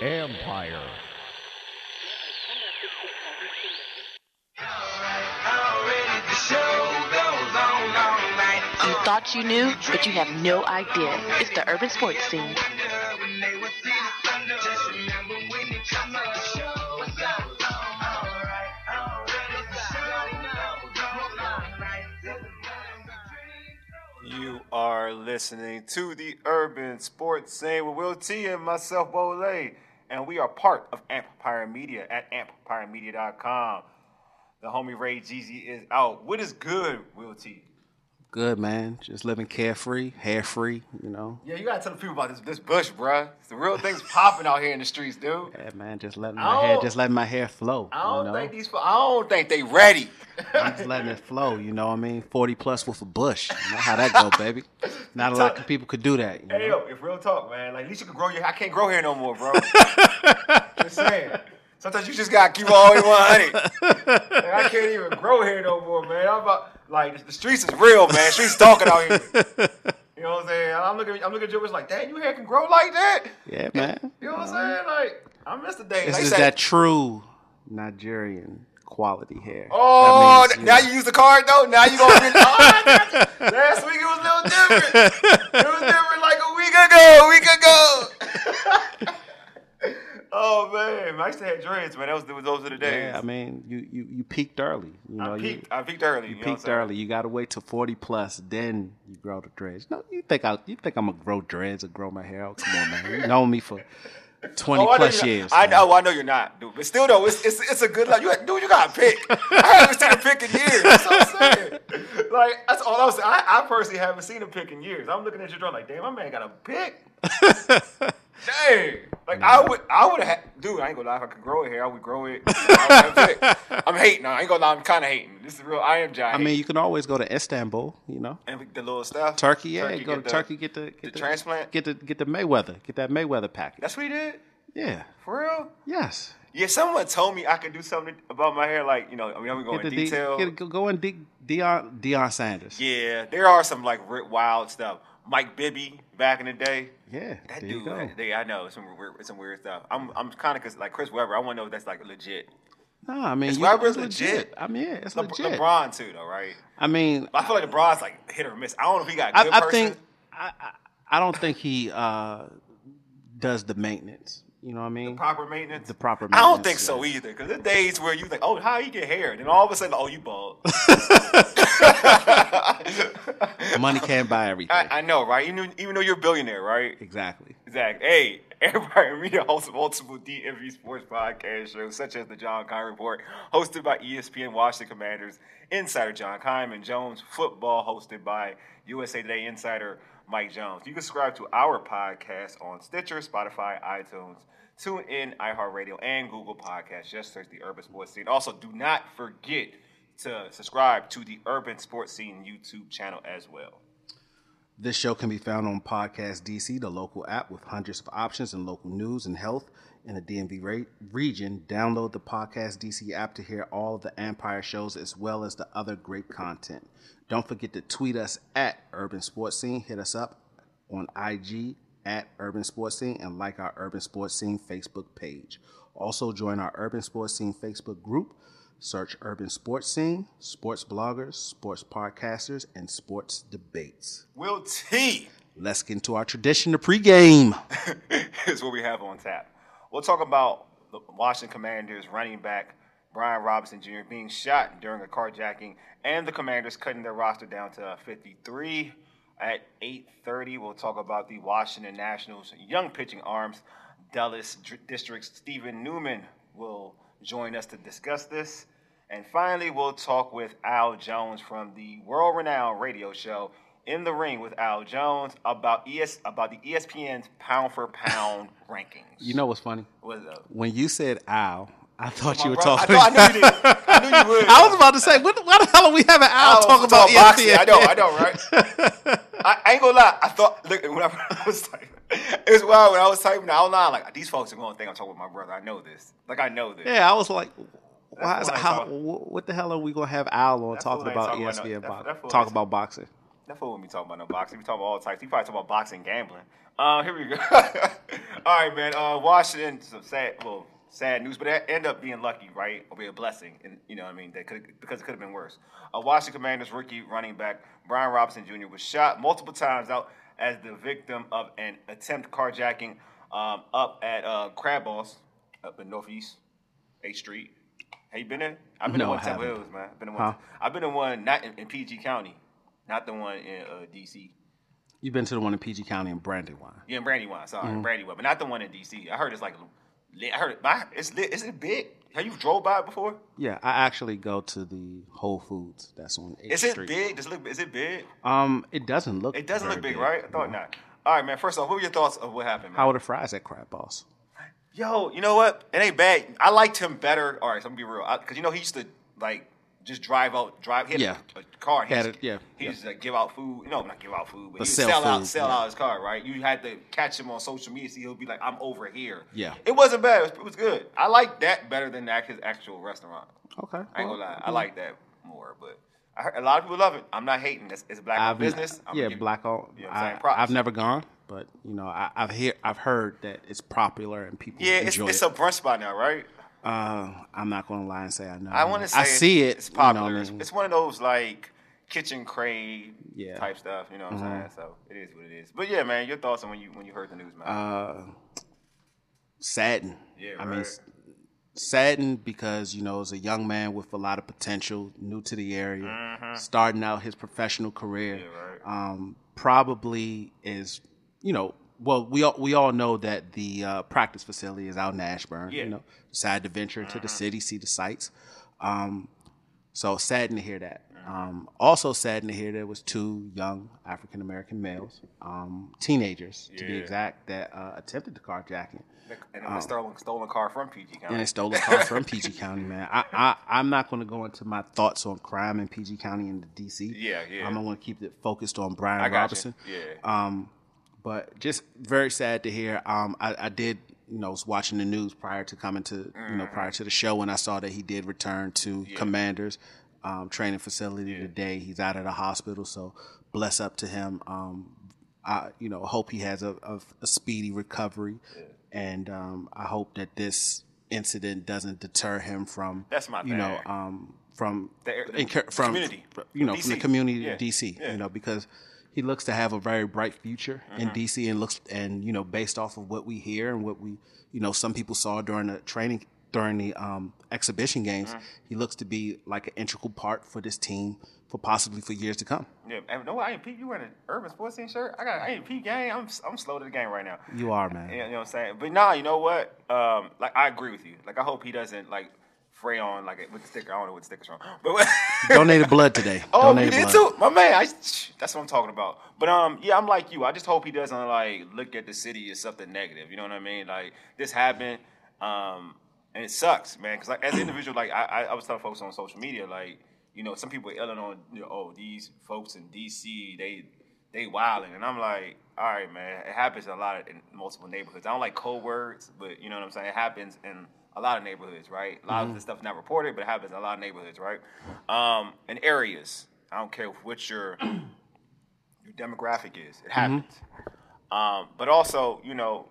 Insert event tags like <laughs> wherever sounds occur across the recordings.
Empire. You thought you knew, but you have no idea. It's the urban sports scene. You are listening to the Urban Sports Scene with Will T and myself, Bole, and we are part of Empire Media at empiremedia.com. The homie Ray Jeezy is out. What is good, Will T? Good man, just living carefree, hair free, you know. Yeah, you gotta tell the people about this this bush, bruh. The real thing's popping out here in the streets, dude. <laughs> Yeah, man, just letting my hair, just letting my hair flow. I don't you know? think these. I don't think they ready. <laughs> I'm just letting it flow. You know what I mean? Forty plus with a bush. You know how that go, baby. <laughs> Not a lot of people could do that. You know? Hey yo, if real talk, man, like at least you can grow your. I can't grow hair no more, bro. just saying. Sometimes you just gotta keep one hundred. <laughs> Like, I can't even grow hair no more, man. I'm about like the streets is real, man. Streets talking out here. You know what I'm saying? I'm looking, I'm looking at Joker's like, dang, your hair can grow like that. Yeah, man. <laughs> You know what I'm saying? Like, I miss the days. This is said- that true Nigerian quality hair. Oh, means, now know, you use the card though. Now you gonna get. <laughs> Oh, last week it was a little different. It was different like a week ago. A week ago. oh man, I used to have dreads, man. That was those are the days. Yeah, I mean, you, you, you peaked early. You know, I you- peaked. I peaked early. You you know what I'm peaked early. You got to wait till forty plus, then you grow the dreads. No, you think I? You think I'm gonna grow dreads or grow my hair out? Come on, man. You know me for twenty Oh, I know plus you're years. I know, I know you're not, dude. But still, though, it's it's, it's a good life. You, dude, you got to pick. I haven't seen a pick in years. That's what I'm saying. Like that's all I was. saying. I, I personally haven't seen a pick in years. I'm looking at your drawing like, damn, my man got a pick. <laughs> Dang. Like I would, I would have, dude. I ain't gonna lie. If I could grow it here, I would grow it. <laughs> I would have pick. I'm hating. I ain't gonna lie. I'm kind of hating. This is real. I am giant. I mean, you can always go to Istanbul. You know, and the little stuff. Turkey. Yeah, go to the- Turkey. Get the get the transplant? Get the get the Mayweather. Get that Mayweather package. That's what he did. yeah. For real. Yes. Yeah, someone told me I could do something about my hair, like you know, I mean, I'm going Get in the detail. D, get, go, go in D, Deion Deion Sanders. Yeah, there are some like wild stuff. Mike Bibby back in the day. Yeah, That dude, they, I know some weird, some weird stuff. I'm, I'm kind of like Chris Webber. I want to know if that's like legit. No, I mean, Is you, Webber it's legit? I mean, yeah, it's Le- legit. LeBron too, though, right? I mean, I feel like LeBron's like hit or miss. I don't know if he got good I, I think I, I I don't think he uh, does the maintenance. You know what I mean? proper maintenance. The proper maintenance. I don't think so yeah. either. Because there's days where you think, oh, how you get hair, and then all of a sudden, oh, you bald. <laughs> <laughs> Money can't buy everything. I, I know, right? Even, even though you're a billionaire, right? exactly. Exactly. Hey, Empire Media hosts multiple DMV sports podcast shows, such as the John Keim Report, hosted by ESPN Washington Commanders insider John Keim and Jones Football, hosted by USA Today insider Mike Jones. You can subscribe to our podcast on Stitcher, Spotify, iTunes, TuneIn, iHeartRadio, and Google Podcasts. Just search the Urban Sports Scene. Also, do not forget to subscribe to the Urban Sports Scene YouTube channel as well. This show can be found on Podcast DC, the local app with hundreds of options in local news and health in the DMV region. Download the Podcast DC app to hear all of the Empire shows as well as the other great content. Don't forget to tweet us at Urban Sports Scene. Hit us up on IG at Urban Sports Scene and like our Urban Sports Scene Facebook page. Also, join our Urban Sports Scene Facebook group. Search Urban Sports Scene, sports bloggers, sports podcasters, and sports debates. Will T. Let's get into our tradition, the pregame. <laughs> is what we have on tap. We'll talk about the Washington Commanders running back Brian Robinson Jr. being shot during a carjacking, and the Commanders cutting their roster down to 53. At 8:30, we'll talk about the Washington Nationals young pitching arms. Dallas District's Stephen Newman will join us to discuss this. And finally, we'll talk with Al Jones from the world-renowned radio show in the ring with Al Jones about ES about the ESPN's pound for pound <laughs> rankings. You know what's funny? What's up? When you said Al, I thought you were Bro, talking. I, thought, I knew you did. I knew you <laughs> would. I was about to say, what, why the hell are we having Al I talk was about talking ESPN? boxing. I know, I know, right? I, I ain't gonna lie. I thought look when I, <laughs> I was typing, it was wild when I was typing out loud. Like these folks are gonna think I'm talking with my brother. I know this. Like I know this. Yeah, I was like, why is, what how, what the hell are we gonna have Al on That talking about talking about ESPN no- that- box- that fool talk about boxing? That fool wouldn't be talking about no boxing. We talking about all types. He probably talking about boxing, gambling. Uh, here we go. <laughs> all right, man. Uh, Washington. Some sad, well, sad news, but that end up being lucky, right? Or be a blessing, and you know, what I mean, that could because it could have been worse. Uh, Washington Commanders rookie running back Brian Robinson Jr. was shot multiple times out as the victim of an attempt carjacking um, up at uh, Crab Boss up in Northeast 8th Street. Have you been there? I've been No, to one Temple. Hills, man. I've been to one. Huh? I've been to one not in, in PG County, not the one in uh, DC. You've been to the one in PG County in Brandywine. Yeah, in Brandywine. Sorry, Mm-hmm. Brandywine, but not the one in DC. I heard it's like, lit. I heard it, it's lit. Is it big? Have you drove by it before? Yeah, I actually go to the Whole Foods. That's on 8th Is it Street. big? Does it look? Is it big? Um, it doesn't look. It doesn't look big, right? I thought not. All right, man. First off, what were your thoughts of what happened, man? How are the fries at Crab Boss? Yo, you know what? It ain't bad. I liked him better. All right, so I'm gonna be real, because you know he used to like just drive out, drive. Had Yeah. a, a car. He Had it, yeah, He yeah. used to like, give out food. No, not give out food, but, But he sell sell, out, sell yeah. out his car. Right? You had to catch him on social media. See, he'll be like, "I'm over here." Yeah. It wasn't bad. It was, it was good. I like that better than that his actual restaurant. Okay. I ain't gonna lie. I like that more, but. I heard, a lot of people love it. I'm not hating. It's, it's black owned business. I'm yeah, black owned. You know I'm saying? I, Props. I've never gone, but you know, I, I've hear, I've heard that it's popular and people Yeah, it's, enjoy it's it. a brunch spot now, right? Uh, I'm not gonna lie and say I know. I want to say I see it. It's you know I popular. mean? It's one of those like kitchen crave Yeah. Mm-hmm. type stuff. You know what I'm saying? So it is what it is. But yeah, man, your thoughts on when you when you heard the news, man? uh, saddened. Yeah, I mean, right. saddened because you know, as a young man with a lot of potential, new to the area, starting out his professional career, Mm-hmm. Yeah, right. um, probably is, you know. Well, we all we all know that the uh, practice facility is out in Ashburn. Yeah. You know, decided to venture into the city, see the sights. Um, so saddened to hear that. Um, also saddened to hear there was two young African American males, um, teenagers to be exact, that uh, attempted the carjacking. and a stolen stolen car from PG County. And they stole a car from <laughs> PG County, man. I, I, I'm not going to go into my thoughts on crime in PG County and the DC. Yeah, yeah. I'm going to keep it focused on Brian I Robinson. you. Yeah. Um, but just very sad to hear. Um, I, I did, you know, was watching the news prior to coming to, you know, prior to the show, and I saw that he did return to Commanders um, training facility today. He's out of the hospital, so bless up to him. Um, I, you know, hope he has a, a, a speedy recovery, and um, I hope that this incident doesn't deter him from, That's my you know, um, from The- the from community. you know, from the community Yeah. of DC, Yeah. you know, because he looks to have a very bright future in Mm-hmm. DC and looks and you know based off of what we hear and what we you know some people saw during the training during the um, exhibition games Mm-hmm. he looks to be like an integral part for this team for possibly for years to come yeah, and no, I ain't peep. You wearing an Urban Sports Team shirt? I got. I ain't peep game. I'm I'm slow to the game right now. you are man You know, you know what I'm saying? But nah, you know what? Um, like I agree with you. Like I hope he doesn't like fray on like with the sticker. I don't know what the sticker's from, <gasps> but <laughs> donated blood today Oh, donated did blood. too, my man. I, <sniffs> that's what I'm talking about. But um, yeah, I'm like you. I just hope he doesn't like look at the city as something negative. You know what I mean? Like this happened, um, and it sucks, man. Because like as an <clears throat> individual, like I, I, I was telling folks on social media, like you know, some people are yelling on, you know, oh, these folks in DC, they they wilding, and I'm like, all right, man. It happens a lot in multiple neighborhoods. I don't like code words, but you know what I'm saying. It happens in a lot of neighborhoods, right? A lot of this stuff's not reported, but it happens in a lot of neighborhoods, right? Um, in areas. I don't care what your <clears throat> your demographic is. It happens. Um, but also, you know,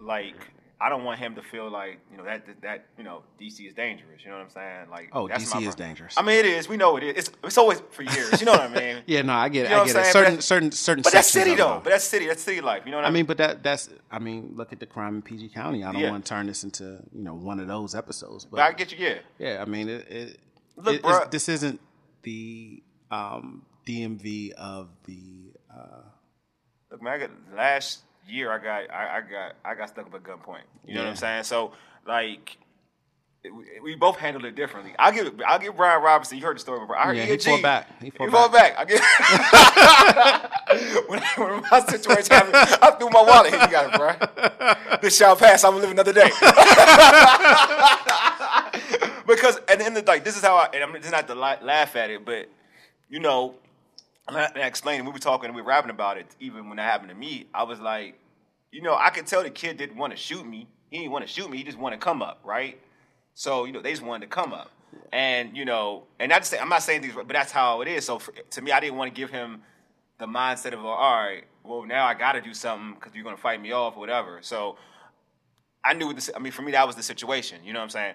like I don't want him to feel like you know that that, you know DC is dangerous. You know what I'm saying? Like, Oh, that's DC is dangerous. I mean, it is. We know it is. It's, it's always for years. You know what I mean? <laughs> yeah no I get it You know I get it certain certain certain But that's city though. But that's city. That's city life. You know what I mean? I mean? but that that's I mean, look at the crime in PG County. I don't Yeah. want to turn this into you know one of those episodes, but But I get you. Yeah. Yeah, I mean, it, it, Look, it- bruh. this isn't the um, DMV of the. Uh, Look, man, I got last year I got I, I got I got stuck up at gunpoint. You know what I'm saying? So like we, both handled it differently. I'll give I'll give Brian Robinson. You heard the story, before. I heard Yeah, he, he a fought back. He He fought back. I get <laughs> when, when my situation happened, I threw my wallet. Here you got it, Brian. This shall pass. I'm gonna live another day. <laughs> because at the end of the like, this is how I. And I'm just not to la- laugh at it, but you know, and I, and I explained. We were talking. And we were rapping about it. Even when that happened to me, I was like, you know, I could tell the kid didn't want to shoot me. He didn't want to shoot me. He just wanted to come up, right? So you know, they just wanted to come up, and you know, and not to say I'm not saying things, but that's how it is. So for, to me, I didn't want to give him the mindset of, all right, well now I got to do something because you're gonna fight me off or whatever. So I knew this. I mean, for me, that was the situation. You know what I'm saying?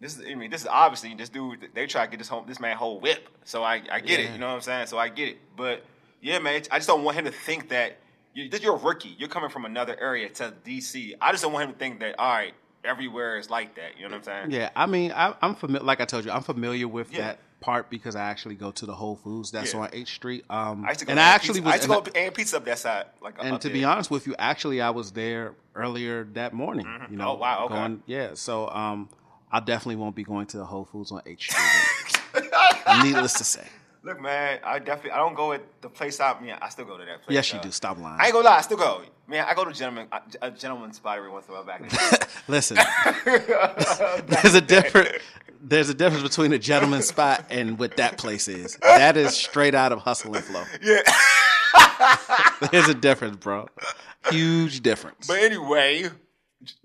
This is. I mean, this is obviously this dude. They try to get this home. This man whole whip. So I, I get it. You know what I'm saying? So I get it. But yeah, man, I just don't want him to think that you, you're a rookie. You're coming from another area to DC. I just don't want him to think that. All right, everywhere is like that. You know what I'm saying? Yeah, I mean, I, I'm familiar. Like I told you, I'm familiar with Yeah. that part because I actually go to the Whole Foods that's Yeah. on H Street. Um, I used to go. and I actually pizza. was. I used to and go to and pizza up that side. Like and to there. be honest with you, actually, I was there earlier that morning. You know, Oh, wow, okay. going, yeah. So, um, I definitely won't be going to the Whole Foods on H Street. <laughs> Needless to say, Look, man, I definitely I don't go at the place I mean I still go to that place. yes, you uh, do. Stop lying. I ain't gonna lie, I still go. Man, I go to gentleman a gentleman's spot every once in a while back. in the day. Listen, <laughs> there's a different. There's a difference between a gentleman's spot and what that place is. That is straight out of hustle and flow. <laughs> yeah. There's a difference, bro. Huge difference. But anyway,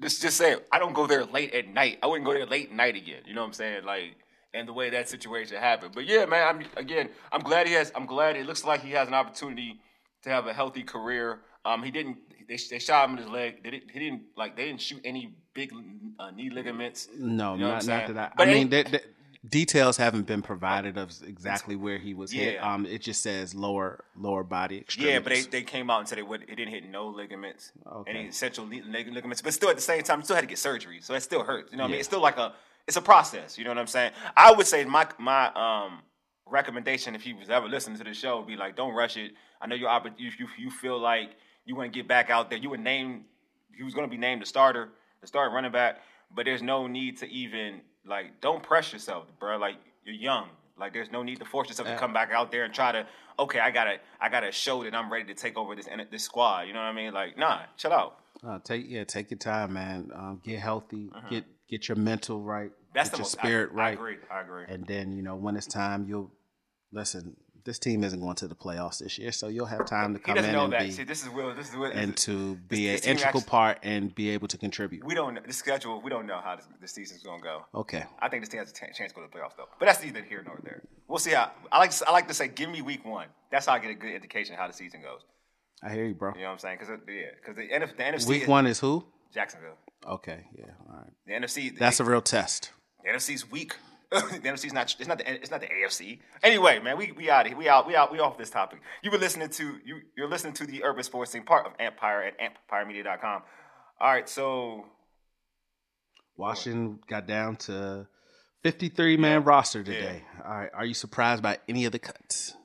just just say I don't go there late at night. I wouldn't go there late at night again. You know what I'm saying? Like, and the way that situation happened. But yeah, man, I'm again, I'm glad he has. I'm glad it looks like he has an opportunity to have a healthy career. Um, he didn't. They, they shot him in his leg. They didn't, he didn't like. They didn't shoot any big uh, knee ligaments. No, You know not, not that. I, But I mean, there, there- details haven't been provided of exactly where he was hit. Um, it just says lower lower body extremities. Yeah, but they, they came out and said it, would, it didn't hit no ligaments, Okay. any central lig- lig- ligaments. But still, at the same time, you still had to get surgery, so it still hurts. You know what I mean? It's still like a it's a process. You know what I'm saying? I would say my my um recommendation if he was ever listening to the show would be like, don't rush it. I know you're you you, you feel like you want to get back out there. You were named he was going to be named the starter, the starting running back, but there's no need to even like don't press yourself, bro. Like you're young. Like there's no need to force yourself to come back out there and try to okay, I gotta I gotta show that I'm ready to take over this this squad. You know what I mean? Like nah, chill out. Uh, take yeah, take your time, man. Um, get healthy. Get get your mental right. Mm-hmm. That's get the your most spirit I, right. I agree. I agree. And then you know when it's time, you'll listen. This team isn't going to the playoffs this year, so you'll have time to come in and that. be See, this is real. This is what and to be this an integral actually- part and be able to contribute. we don't know the schedule. We don't know how this, the season's gonna go. Okay. I think this team has a t- chance to go to the playoffs though. But that's neither here nor there. We'll see how. I like to, I like to say, give me week one. That's how I get a good indication of how the season goes. I hear you, bro. You know what I'm saying? Because yeah, because the, NF, the NFC Week is one is who? Jacksonville. Okay, yeah, all right. The NFC. That's the, a real test. the NFC's weak. <laughs> the NFC's not. It's not the. It's not the AFC. Anyway, man, we we out. of here. We out. We out. We off this topic. You were listening to you. You're listening to the Urban Sports part of Empire at EmpireMedia.com. All right, so Washington got down to 53 man roster today. All right, are you surprised by any of the cuts?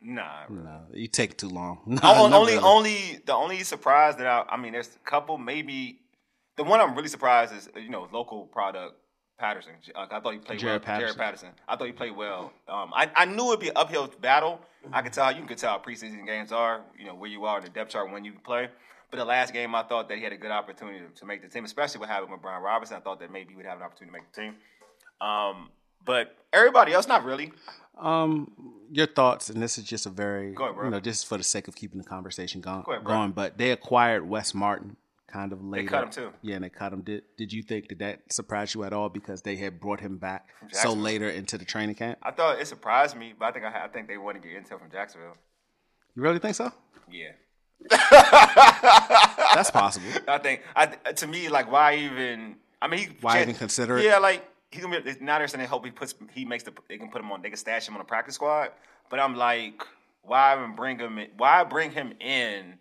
nah. No, you take too long. No, <laughs> O- only, really. only the only surprise that I, I mean, there's a couple. Maybe the one I'm really surprised is you know local product Patterson. I thought he played Jaret well. Patterson. Jaret Patterson. I thought he played well. Um, I, I knew it'd be an uphill battle. I could tell you can tell how preseason games are. You know where you are in the depth chart when you play. But the last game, I thought that he had a good opportunity to, to make the team, especially what happened with Brian Robinson. I thought that maybe he would have an opportunity to make the team. Um, but everybody else, not really. Um, your thoughts, and this is just a very, ahead, you know, just for the sake of keeping the conversation going. Go ahead, going but they acquired Wes Martin kind of later. cut him, too. Yeah, and they cut him. Did Did you think did that surprise you at all because they had brought him back so later into the training camp? I thought it surprised me, but I think I, I think they wanted to get intel from Jacksonville. You really think so? Yeah. <laughs> That's possible. <laughs> I think I to me like why even I mean he Why even consider it? Yeah, like he gonna be now they're saying they hope he puts he makes the they can put him on they can stash him on the practice squad. But I'm like, why even bring him in why bring him in?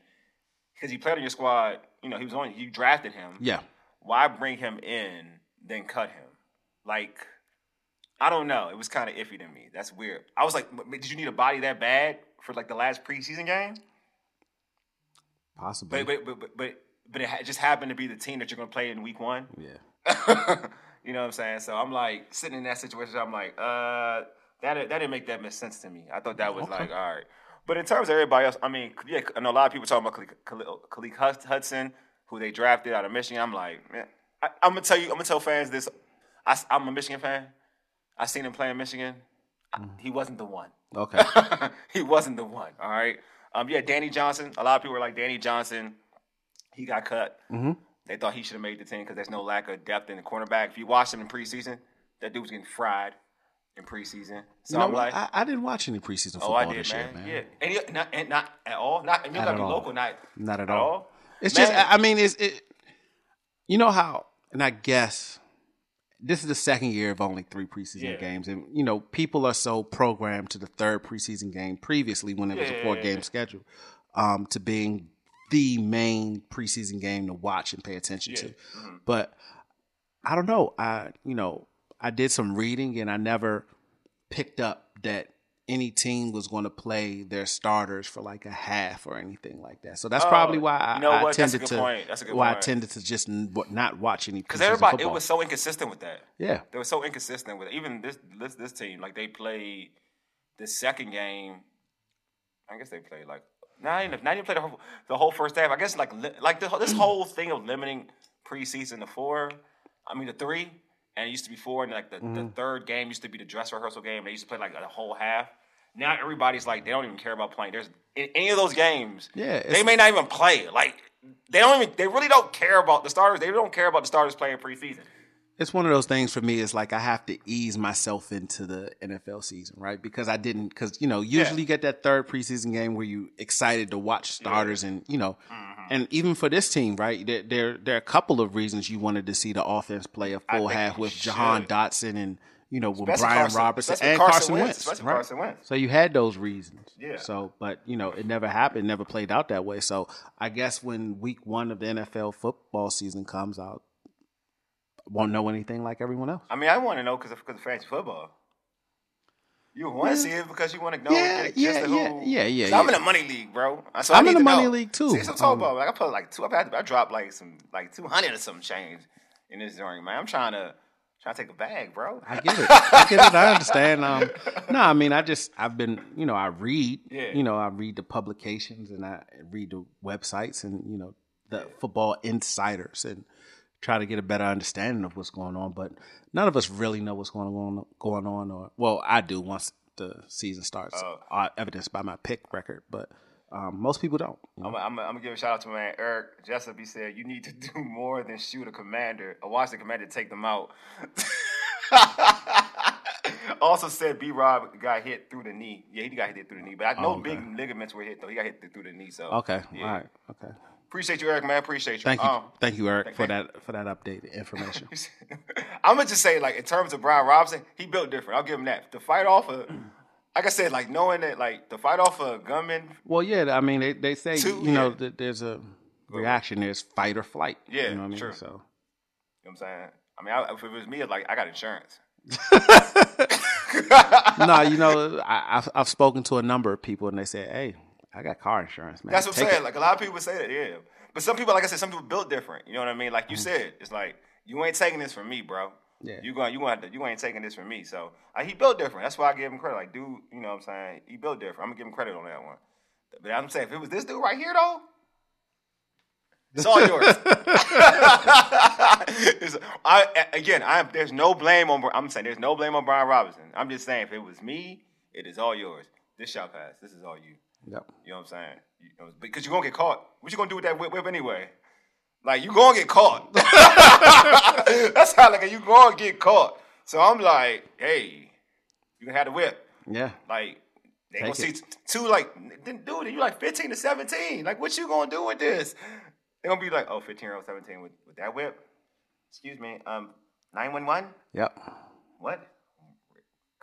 Because he played on your squad, you know, he was on you drafted him. Yeah. Why bring him in, then cut him? Like I don't know. It was kind of iffy to me. That's weird. I was like, did you need a body that bad for like the last preseason game? Possibly. But but but but, but but it just happened to be the team that you're going to play in week one. Yeah. <laughs> you know what I'm saying? So I'm like sitting in that situation. I'm like, uh, that that didn't make that much sense to me. I thought that was like, all right. But in terms of everybody else, I mean, yeah, I know a lot of people talking about Khaleke Khaleke Hudson, who they drafted out of Michigan. I'm like, man, I, I'm gonna tell you, I'm gonna tell fans this. I, am a Michigan fan. I seen him play in Michigan. I- he wasn't the one. Okay. <laughs> he wasn't the one. All right. Um, yeah, Danny Johnson. A lot of people were like, Danny Johnson, he got cut. Mm-hmm. They thought he should have made the team because there's no lack of depth in the cornerback. If you watch him in preseason, that dude was getting fried in preseason. So I'm like, I, I didn't watch any preseason football oh, I did, this man. year, man. Yeah, and, he, not, and not at all. Not, and you gotta at be all. local. Not, Not at at all. all. It's Man. just, I mean, it's it. You know how, and I guess this is the second year of only three preseason Yeah. games, and you know people are so programmed to the third preseason game previously when it was Yeah, a four game schedule, um, to being the main preseason game to watch and pay attention Yeah. to. Mhm. But I don't know. I you know I did some reading and I never picked up that any team was going to play their starters for like a half or anything like that. So that's Oh, probably why I, you know I what? That's a tended good to point. That's a good why I tended to just not watch any Because everybody, it was so inconsistent with that. yeah. They were so inconsistent with it. Even this this this team, like they played the second game. I guess they played like not even not even played the whole, the whole first half. I guess like like the, this whole thing of limiting preseason to four. I mean the three, and it used to be four, and like the, Mm-hmm. the third game used to be the dress rehearsal game. They used to play like a whole half. Now everybody's like they don't even care about playing. There's in any of those games. Yeah, they may not even play. Like they don't even they really don't care about the starters. They don't care about the starters playing preseason. It's one of those things for me. It's like I have to ease myself into the NFL season, right? Because I didn't, because you know, usually you get that third preseason game where you excited to watch starters, and you know, Mm-hmm. and even for this team, right? There, there, there are a couple of reasons you wanted to see the offense play a full half with. Jahan Dotson and you know with Brian Carson- Robertson and Carson Wentz, Wentz, right? Carson Wentz. So you had those reasons. Yeah. So, but you know, it never happened, never played out that way. So I guess when week one of the NFL football season comes out, won't know anything like everyone else. I mean, I want to know because of, 'cause of fantasy football. You want to see it because you want to know. Yeah, just yeah, the who. yeah, yeah, yeah, I'm in a money league, bro. So I I'm in a money know. league, too. See, I'm Um, about. Like I put like two. I, had, I dropped like some like two hundred or some change in this joint, man. I'm trying to trying to take a bag, bro. I get it. I get it. I understand. Um, <laughs> no, I mean, I just I've been, you know, I read, Yeah. you know, I read the publications and I read the websites and you know the football insiders and try to get a better understanding of what's going on. But none of us really know what's going on going on. Or well, I do once the season starts, Oh. uh, evidenced by my pick record. But um, most people don't. you know? I'm, I'm, I'm gonna give a shout out to my man Eric Jessup. He said you need to <laughs> do more than shoot a commander, a Washington commander take them out. <laughs> also said B Rob got hit through the knee. Yeah, he got hit through the knee, but I know Oh, okay. big ligaments were hit though. He got hit through the knee. So Okay. yeah. All right. Okay. Appreciate you, Eric, man. Appreciate you. Thank you. Um, Thank you, Eric, thank- for that for that updated information. <laughs> I'm gonna just say, like, in terms of Brian Robinson, he built different. I'll give him that. To fight off a, <clears throat> like I said, like knowing that, like, to fight off a gunman, Well, yeah, I mean, they, they say Two, you know yeah. that there's a reaction. There's fight or flight. Yeah, you know what I mean. true. So you know what I'm saying? I mean, I, if it was me, it's like, I got insurance. <laughs> <laughs> no, you know, I, I've I've spoken to a number of people and they say, "Hey, I got car insurance, man." That's what I'm saying. it." Like, a lot of people say that, yeah. But some people, like I said, some people built different. You know what I mean? Like Mm-hmm. you said, it's like, you ain't taking this from me, bro. Yeah. You going, you going, to, you ain't taking this from me. So uh, he built different. That's why I give him credit. Like, dude, you know what I'm saying? He built different. I'm gonna give him credit on that one. But I'm saying, if it was this dude right here, though, it's all yours. <laughs> <laughs> It's- I, again, I'm. there's no blame on. I'm saying there's no blame on Brian Robinson. I'm just saying, if it was me, it is all yours. This shall pass. This is all you. Yep. You know what I'm saying? You know, because you're gonna get caught. What you gonna do with that whip, whip anyway? Like you gonna get caught. <laughs> That's how like you gonna get caught. So I'm like, hey, you can have the whip. Yeah. Like they Take gonna see t- two like, dude, you like 15 to 17. Like what you gonna do with this? They're gonna be like, oh, 15 year old 17 with, with that whip. Excuse me, um, 911. Yep. What?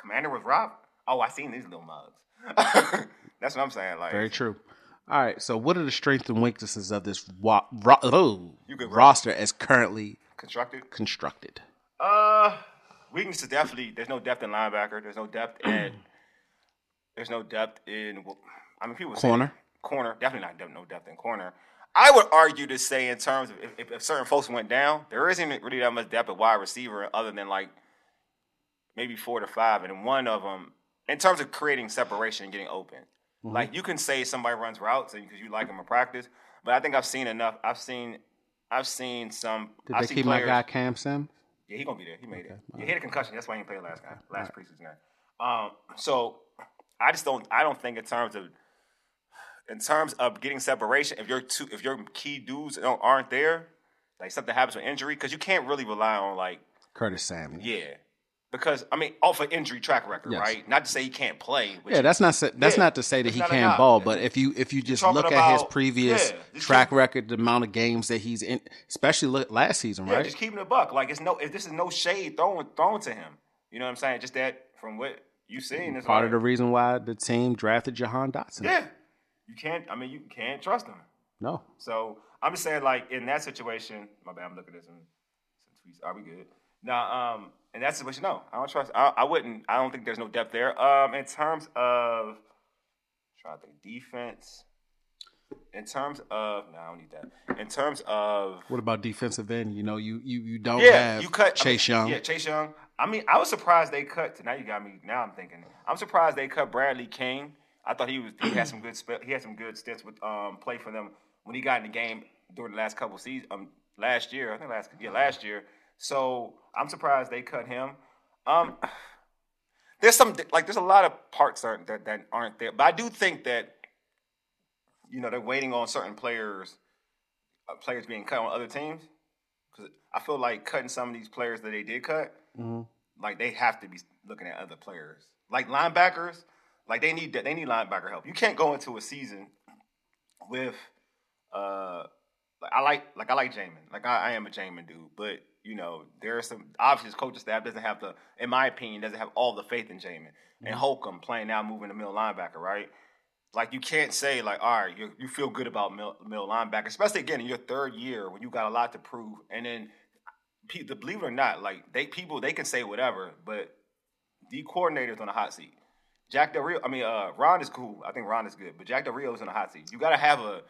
Commander was robbed? Oh, I seen these little mugs. <laughs> That's what I'm saying. Like, Very true. All right. So, what are the strengths and weaknesses of this wa- ro- oh, roster as currently constructed. constructed? Uh, weakness is definitely there's no depth in linebacker. There's no depth in. <clears throat> there's no depth in. I mean, people Corner? corner definitely not depth, no depth in corner. I would argue to say in terms of if, if certain folks went down, there isn't really that much depth at wide receiver other than like maybe four to five, and one of them in terms of creating separation and getting open. Mm-hmm. Like you can say somebody runs routes because you like them in practice, but I think I've seen enough. I've seen, I've seen some. Did I've they keep players, my guy Cam Sims? Yeah, he gonna be there. He made okay. it. Yeah, he had a concussion. That's why he didn't play last guy, last right. preseason game. Um, so I just don't. I don't think in terms of in terms of getting separation. If your two, if your key dudes aren't there, like something happens with injury, because you can't really rely on like Curtis Samuel. Yeah, because I mean, off an injury track record, yes. right? Not to say he can't play. Yeah, that's not that's yeah, not to say that he can't ball, but if you if you just look about, at his previous yeah, track keep, record, the amount of games that he's in, especially last season, yeah, right? Just keeping the buck, like it's no, if this is no shade thrown thrown to him. You know what I'm saying? Just that from what you've seen, is part like, of the reason why the team drafted Jahan Dotson. Yeah, you can't. I mean, you can't trust him. No. So I'm just saying, like in that situation, my bad. I'm looking at this and some tweets. Are we good? Now, um, in that situation, no, I don't trust. I, I wouldn't. I don't think there's no depth there. Um, in terms of trying to think defense. In terms of no, I don't need that. In terms of what about defensive end? You know, you you you don't yeah, have you cut Chase I mean, Young. Yeah, Chase Young. I mean, I was surprised they cut. Now you got me. Now I'm thinking. I'm surprised they cut Bradley King. I thought he was he had some good he had some good stints with um play for them when he got in the game during the last couple seasons um last year I think last yeah last year so I'm surprised they cut him. Um, there's some like there's a lot of parts that, that, that aren't there, but I do think that you know they're waiting on certain players, uh, players being cut on other teams. Because I feel like cutting some of these players that they did cut, mm-hmm. like they have to be looking at other players, like linebackers. Like they need they need linebacker help. You can't go into a season with uh like I like like I like Jamin. Like I, I am a Jamin dude, but you know, there are some obviously coaching staff doesn't have the, in my opinion, doesn't have all the faith in Jamin mm-hmm. and Holcomb playing now moving the middle linebacker, right? Like you can't say like, all right, you, you feel good about middle, middle linebacker, especially again in your third year when you got a lot to prove, and then believe it or not, like they people they can say whatever, but the coordinator's on a hot seat. Jack Del Rio, I mean, uh, Ron is cool. I think Ron is good, but Jack Del Rio's on a hot seat. You got to have a.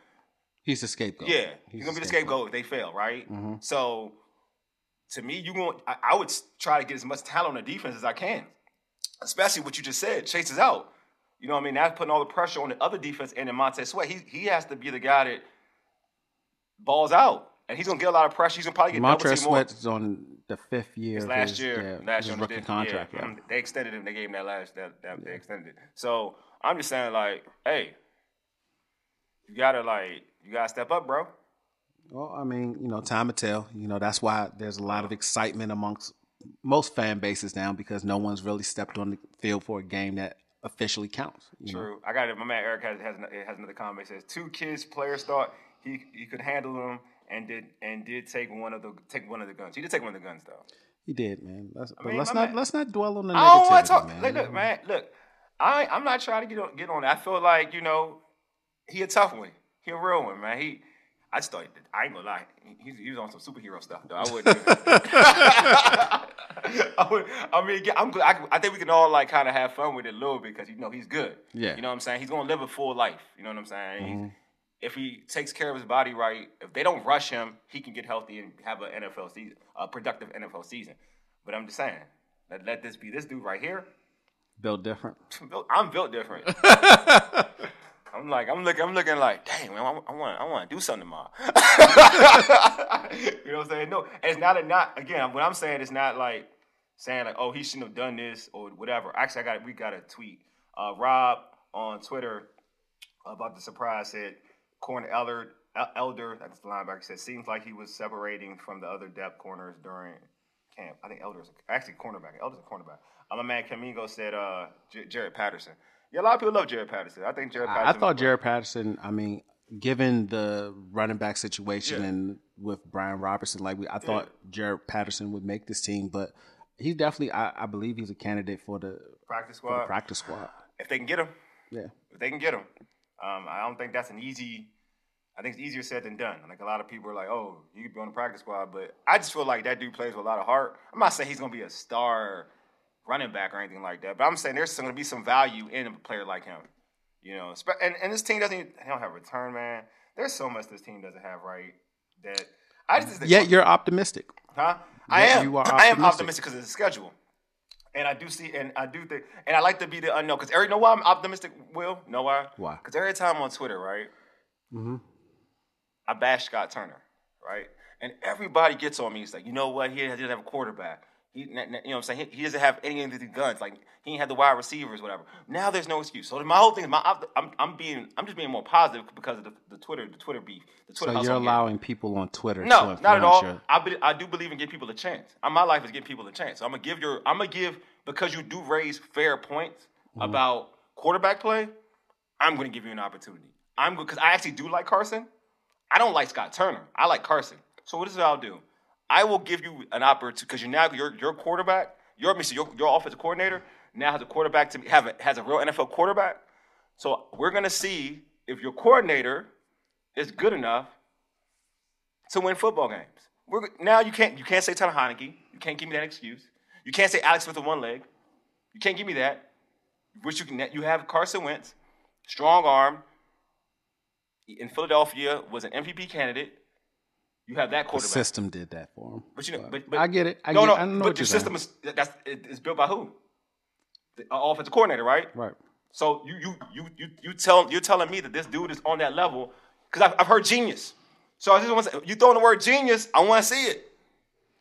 He's the scapegoat. Yeah, he's, he's gonna be the scapegoat if they fail, right? Mm-hmm. So to me, you going I, I would try to get as much talent on the defense as I can. Especially what you just said, Chase is out. You know what I mean? That's putting all the pressure on the other defense and in Montez Sweat. He he has to be the guy that balls out. And he's gonna get a lot of pressure. He's gonna probably get Montez Sweat is on the fifth year. His last his, year, yeah, last year rookie did, contract. Yeah. yeah. They extended him. They gave him that last. That, that they extended it. So I'm just saying, like, hey, you gotta like, you gotta step up, bro. Well, I mean, you know, time to tell. You know, that's why there's a lot of excitement amongst most fan bases now because no one's really stepped on the field for a game that officially counts. True. Know? I got it. My man Eric has has, has another comment. It says two kids players thought he he could handle them and did and did take one of the take one of the guns. He did take one of the guns though. He did, man. Let's, I mean, let's not man, let's not dwell on the. I don't want to talk. Man. Look, look, man. Look, I I'm not trying to get on get on. I feel like you know he a tough one. He a real one, man. He I just thought I ain't gonna lie. He, he was on some superhero stuff though. I wouldn't. <laughs> <laughs> I would. I mean, I'm. I, I, think we can all like kind of have fun with it a little bit because you know he's good. Yeah. You know what I'm saying? He's gonna live a full life. You know what I'm saying? Mm-hmm. If he takes care of his body right, if they don't rush him, he can get healthy and have an NFL season, a productive NFL season. But I'm just saying, let, let this be this dude right here. Built different. <laughs> I'm built different. I'm like, I'm looking, I'm looking like, dang, man, I, want, I want to do something tomorrow. <laughs> you know what I'm saying? No, it's not a not. Again, what I'm saying is not like saying like, oh, he shouldn't have done this or whatever. Actually, I got we got a tweet. Uh, Rob on Twitter about the surprise said, Corn Elder, Elder, that's the linebacker, said seems like he was separating from the other depth corners during camp. I think Elder's actually cornerback. Elder's a cornerback. Uh, my man Kamingo said uh, J- Jaret Patterson. Yeah, a lot of people love Jaret Patterson. I think Jaret Patterson. I thought Jaret Patterson. I mean, given the running back situation yeah. and with Brian Robertson, like we, I thought yeah. Jaret Patterson would make this team, but he's definitely. I, I believe he's a candidate for the practice squad. The practice squad. If they can get him. Yeah. If they can get him, um, I don't think that's an easy. I think it's easier said than done. Like a lot of people are like, "Oh, you could be on the practice squad," but I just feel like that dude plays with a lot of heart. I'm not saying he's gonna be a star running back or anything like that. But I'm saying there's going to be some value in a player like him. You know, and, and this team doesn't even, they don't have a return man. there's so much this team doesn't have right that I just Yet you're optimistic. Huh? I Yeah, am. you are I am optimistic. optimistic because of the schedule, and I do see, and I do think, and I like to be the unknown. Because every know why I'm optimistic. Will know why? Why? Because every time on Twitter, right, Mm-hmm. I bash Scott Turner, right, and everybody gets on me. He's like, you know what? He doesn't have a quarterback. He, you know what I'm saying? He, he doesn't have any of the guns. Like he ain't had the wide receivers, whatever. Now there's no excuse. So my whole thing is, my I'm, I'm being, I'm just being more positive because of the, the Twitter, the Twitter beef, the Twitter So you're allowing people on Twitter. No, to not at all. your- I, be, I do believe in giving people a chance. Uh, My life is giving people a chance. So I'm gonna give your I'm gonna give because you do raise fair points Mm-hmm. about quarterback play. I'm gonna give you an opportunity. I'm because I actually do like Carson. I don't like Scott Turner. I like Carson. So what is it I'll do? I will give you an opportunity because you're now your your quarterback, your. Your, your offensive coordinator now has a quarterback to have a, has a real NFL quarterback. So we're gonna see if your coordinator is good enough to win football games. We're, now you can't you can't say Tyler Heinicke. You can't give me that excuse. You can't say Alex Smith with one leg. You can't give me that. Which you can you have Carson Wentz, strong arm. In Philadelphia was an MVP candidate. You have that The system did that for him. But you know, but, but I get it. I no, get, no. I know but the system saying. is that's it's built by who? The uh, offensive coordinator, right? right. So you you you you you tell you're telling me that this dude is on that level because I've, I've heard genius. So I just want to say, you throwing the word genius, I want to see it.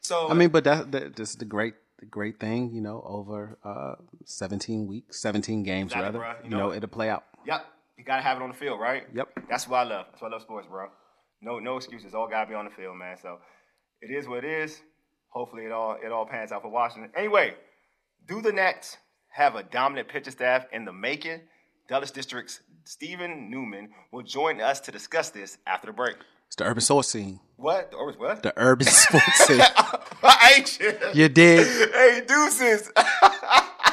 So I mean, but that, that this is the great the great thing, you know, over uh, 17 weeks, 17 games Exactly, rather. bro. You You know, know- it'll play out. Yep, you gotta have it on the field, right? Yep. That's what I love. That's why I love sports, bro. No, no excuses. All gotta be on the field, man. So it is what it is. Hopefully, it all it all pans out for Washington. Anyway, do the Nats have a dominant pitcher staff in the making? Dulles District's Stephen Newman will join us to discuss this after the break. It's the urban sports scene. What? Or what? The urban sports <laughs> scene. I ain't you. You dig? Hey, deuces. <laughs>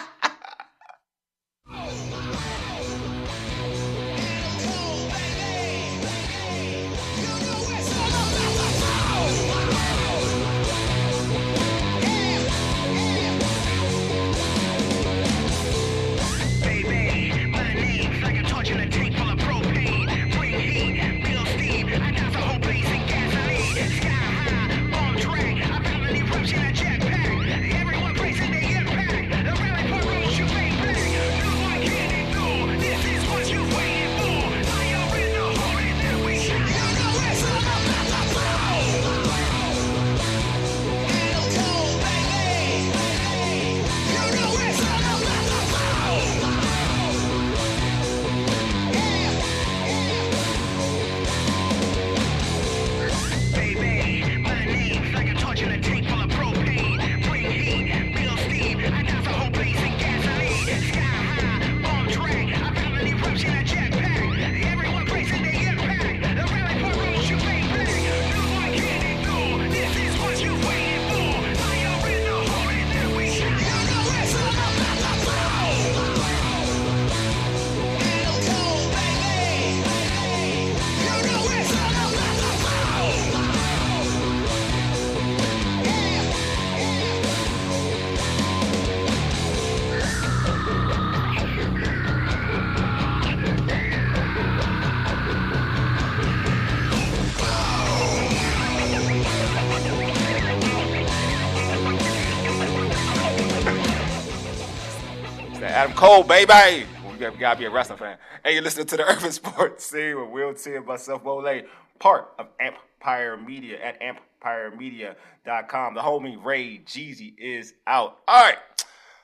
Adam Cole, baby. We, gotta, be a wrestling fan. Hey, you're listening to the <laughs> Urban Sports Scene with Will T and myself, Mole, part of Empire Media at empiremedia.com. The homie Ray Jeezy is out. All right.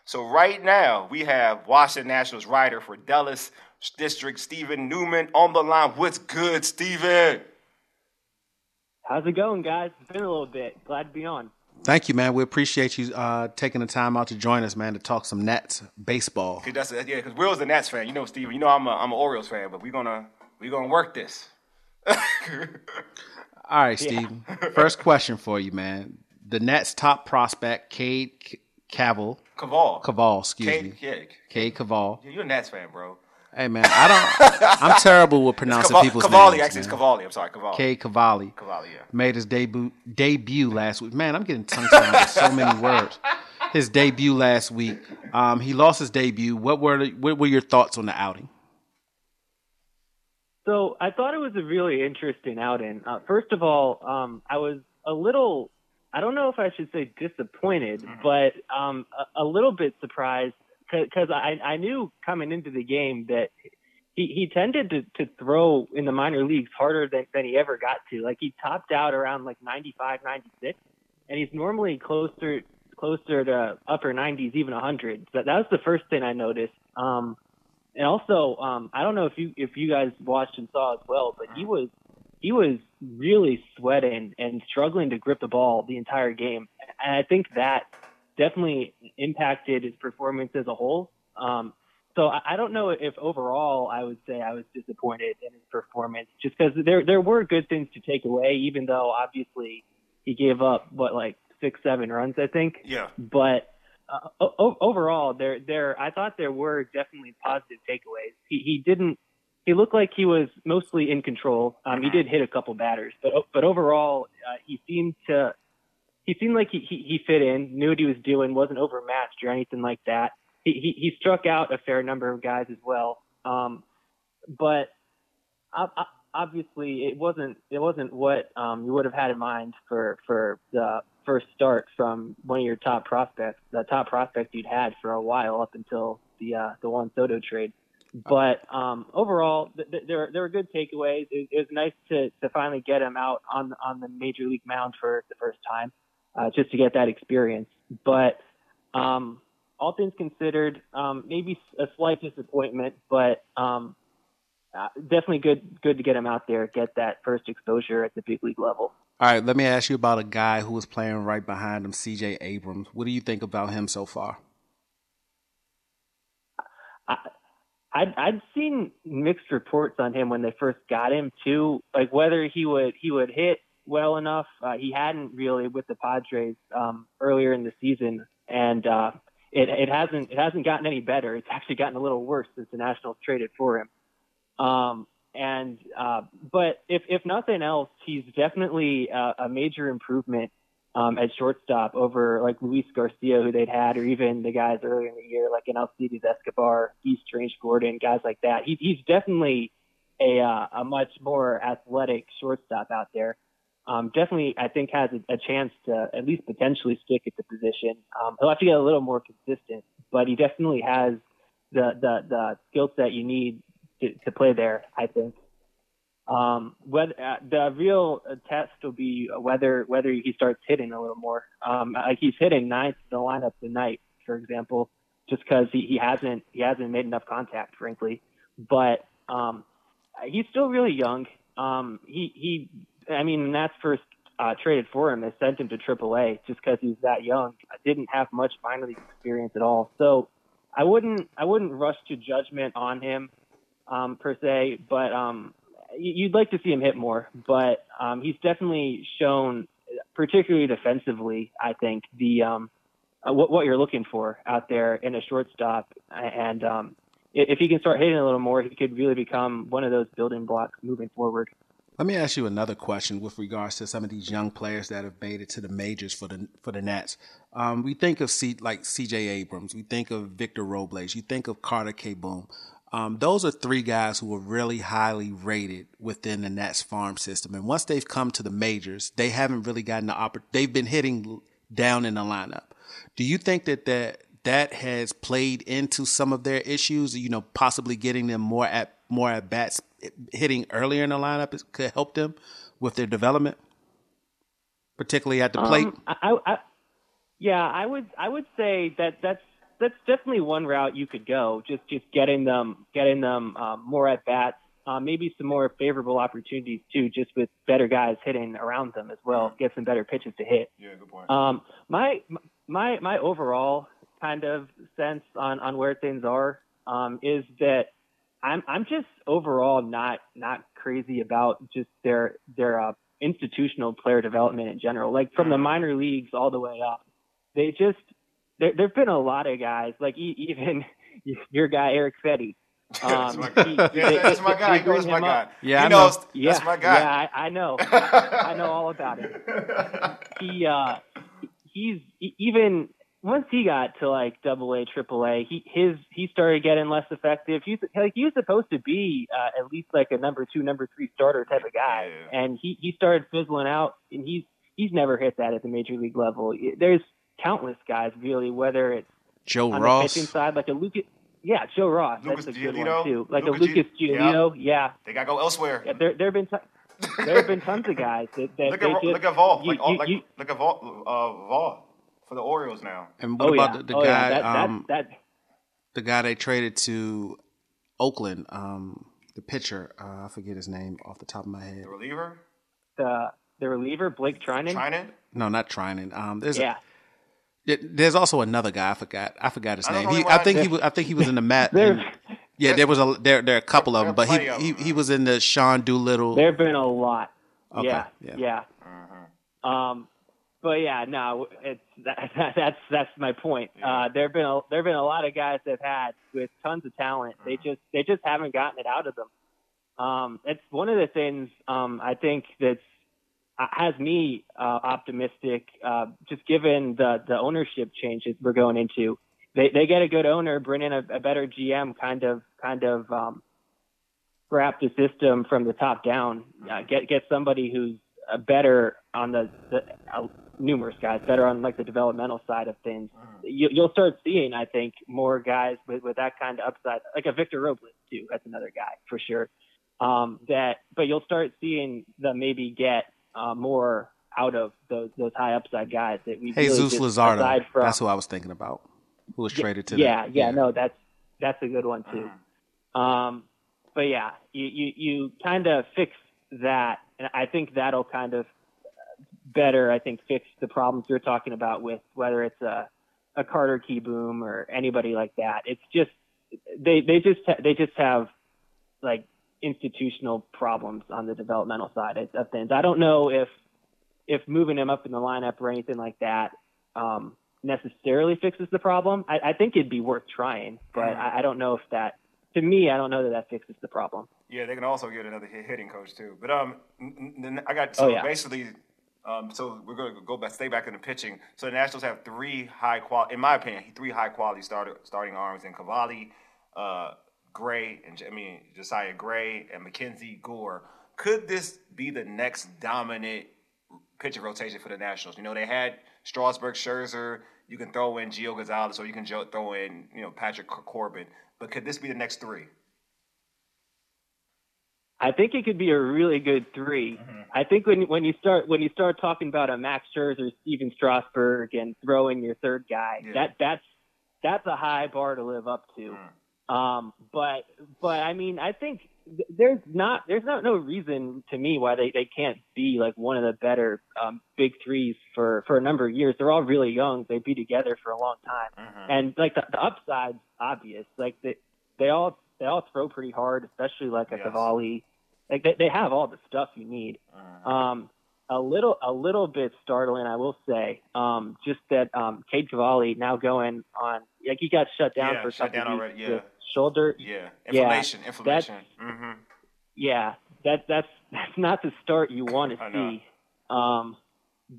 So right now we have Washington Nationals writer for Dallas District, Stephen Newman, on the line. What's good, Stephen? How's it going, guys? It's been a little bit. Glad to be on. Thank you, man. We appreciate you uh, taking the time out to join us, man, to talk some Nats baseball. Cause that's yeah, because Will's a Nats fan. You know, Stephen. You know I'm a I'm an Orioles fan, but we're gonna we gonna work this. <laughs> All right, Steve. <laughs> First question for you, man. The Nats' top prospect, Cade Cavill, Caval. Caval, excuse Cade, me, yeah, Cade Caval. you're a Nats fan, bro. Hey, man, I don't. I'm <laughs> terrible with pronouncing Caval- people's Cavalli, names. actually, it's man. Cavalli. I'm sorry, Cavalli. Cade Cavalli Cavalli, yeah. made his debut debut last week. Man, I'm getting tongue tied with so many words. His debut last week. Um, he lost his debut. What were what were your thoughts on the outing? So I thought it was a really interesting outing. Uh, first of all, um, I was a little, I don't know if I should say disappointed, but um, a, a little bit surprised because I, I knew coming into the game that he, he tended to, to throw in the minor leagues harder than, than he ever got to. Like he topped out around like 95, 96, and he's normally closer closer to upper 90s, even 100. But that was the first thing I noticed. Um, and also, um, I don't know if you if you guys watched and saw as well, but he was he was really sweating and struggling to grip the ball the entire game, and I think that definitely impacted his performance as a whole. Um, so I, I don't know if overall I would say I was disappointed in his performance, just because there there were good things to take away, even though obviously he gave up what like six seven runs I think. Yeah. But uh, o- overall, there there I thought there were definitely positive takeaways. He he didn't. He looked like he was mostly in control. Um, he did hit a couple batters, but but overall, uh, he seemed to he seemed like he, he he fit in, knew what he was doing, wasn't overmatched or anything like that. He he, he struck out a fair number of guys as well. Um, but ob- ob- obviously, it wasn't it wasn't what um, you would have had in mind for for the first start from one of your top prospects, the top prospect you'd had for a while up until the uh, the Juan Soto trade. But um, overall, th- th- there there were good takeaways. It, it was nice to, to finally get him out on on the major league mound for the first time, uh, just to get that experience. But um, all things considered, um, maybe a slight disappointment, but um, uh, definitely good good to get him out there, get that first exposure at the big league level. All right, let me ask you about a guy who was playing right behind him, C.J. Abrams. What do you think about him so far? I, I'd, I'd seen mixed reports on him when they first got him too, like whether he would he would hit well enough. Uh, he hadn't really with the Padres um, earlier in the season, and uh, it it hasn't it hasn't gotten any better. It's actually gotten a little worse since the Nationals traded for him. Um, and uh, but if if nothing else, he's definitely a, a major improvement um, at shortstop over like Luis Garcia, who they'd had, or even the guys earlier in the year, like an Alcides Escobar, East Strange Gordon, guys like that. He, he's definitely a, uh, a much more athletic shortstop out there. Um, definitely, I think has a, a chance to at least potentially stick at the position. Um, he'll have to get a little more consistent, but he definitely has the the, the skill set you need to, to play there. I think. Um, whether uh, the real uh, test will be whether whether he starts hitting a little more. Um, like he's hitting ninth in the lineup tonight, for example, just because he, he hasn't he hasn't made enough contact, frankly. But um, he's still really young. Um, he he, I mean, that's first uh, traded for him, they sent him to AAA just because he's that young. I didn't have much minor league experience at all. So I wouldn't I wouldn't rush to judgment on him um, per se, but um, you'd like to see him hit more, but um, he's definitely shown, particularly defensively, I think the um, uh, what, what you're looking for out there in a shortstop, and um, if he can start hitting a little more, he could really become one of those building blocks moving forward. Let me ask you another question with regards to some of these young players that have made it to the majors for the for the Nats. Um, we think of C, like C.J. Abrams, we think of Victor Robles, you think of Carter Kieboom. Um, those are three guys who were really highly rated within the Nats farm system. And once they've come to the majors, they haven't really gotten the opportunity. They've been hitting down in the lineup. Do you think that that, that has played into some of their issues? You know, possibly getting them more at more at bats, hitting earlier in the lineup could help them with their development, particularly at the plate. Um, I, I, yeah, I would I would say that that's that's definitely one route you could go. Just just getting them getting them um, more at bats, uh, maybe some more favorable opportunities too, just with better guys hitting around them as well. Get some better pitches to hit. Yeah, good point. Um, my my my overall kind of sense on on where things are um, is that I'm I'm just overall not not crazy about just their their uh, institutional player development in general. Like from the minor leagues all the way up, they just there there've been a lot of guys like e- even <laughs> your guy Erick Fedde. <laughs> that's Um, my, he- yeah, they- that's my they- guy. they He knows my guy. Yeah, he I know. knows. Yeah, That's my guy. Yeah, I, I know. <laughs> I know all about it. He uh, he's even once he got to like double A, triple A, he his he started getting less effective. He's like he was supposed to be uh, at least like a number two, number three starter type of guy, Yeah. and he he started fizzling out, and he's he's never hit that at the major league level. There's countless guys really, whether it's Joe on Ross. the pitching side, like a Lucas, yeah, Joe Ross, Lucas that's a good one too, like Lucas a Lucas Gi- Giolito, yeah. They got to go elsewhere. yeah. There there have been t- there have been tons of guys that, that look at just look at Voth. you- Like, all, you- like you- look at Voth. Uh, Voth for the Orioles now. And what oh about yeah, the, the oh, guy? yeah. That, that, um, that the guy they traded to Oakland, um, the pitcher. Uh, I forget his name off the top of my head. The reliever, the the reliever Blake Treinen. Treinen. No, not Treinen. Um, there's Yeah, a, there's also another guy. I forgot. I forgot his I name. He, I think I- he was. I think he was in the <laughs> mat. Yeah, there was a there there are a couple of them, but he, he he was in the Sean Doolittle. there have been a lot. Okay, yeah, yeah. yeah. Mm-hmm. Um, but yeah, no, it's <laughs> that, that's that's my point. Uh, there've been a, there've been a lot of guys that have had with tons of talent. They Mm-hmm. just they just haven't gotten it out of them. Um, it's one of the things um, I think that's uh, has me uh, optimistic. Uh, just given the the ownership changes we're going into, they they get a good owner, bring in a, a better GM, kind of kind of um, wrap the system from the top down. Uh, get get somebody who's uh, better on the, the uh, numerous guys that are on like the developmental side of things. You, you'll start seeing, I think, more guys with, with that kind of upside, like a Victor Robles too. That's another guy for sure. Um, that, but you'll start seeing them maybe get uh, more out of those those high upside guys that we really just, Luzardo. aside from That's who I was thinking about. Who was traded to? yeah, the, yeah, no, that's that's a good one too. Mm-hmm. Um, but yeah, you you, you kind of fix that, and I think that'll kind of better, I think, fix the problems you're talking about with whether it's a a Carter Kieboom or anybody like that. It's just they they just ha- they just have like institutional problems on the developmental side of- things. I don't know if if moving him up in the lineup or anything like that um, necessarily fixes the problem. I, I think it'd be worth trying, but I, I don't know if that. To me, I don't know that that fixes the problem. Yeah, they can also get another hitting coach too. But um, I got so Oh, yeah. basically, um, so we're going to go back, stay back in the pitching. So the Nationals have three high quality, in my opinion, three high quality starter, starting arms in Cavalli, uh, Gray, and I mean Josiah Gray and Mackenzie Gore. Could this be the next dominant pitcher rotation for the Nationals? You know, they had Strasburg, Scherzer. You can throw in Gio Gonzalez, or you can throw in you know Patrick Corbin. But could this be the next three? I think it could be a really good 3 I think when when you start when you start talking about a Max Scherzer, Steven Strasburg, and throwing your third guy, Yeah. that that's that's a high bar to live up to. Um, but but I mean, I think th- there's not there's not no reason to me why they, they can't be like one of the better um, big threes for for a number of years. They're all really young. They'd be together for a long time, and like the, the upside's obvious. Like they they all they all throw pretty hard, especially like a Yes. Cavalli. Like they, they have all the stuff you need. Um, a little a little bit startling, I will say. Um, just that um, Cade Cavalli now going on like he got shut down Yeah, for shut down already, yeah. shoulder. Yeah, Yeah, inflammation, inflammation. hmm Yeah, that that's that's not the start you want to see. Um,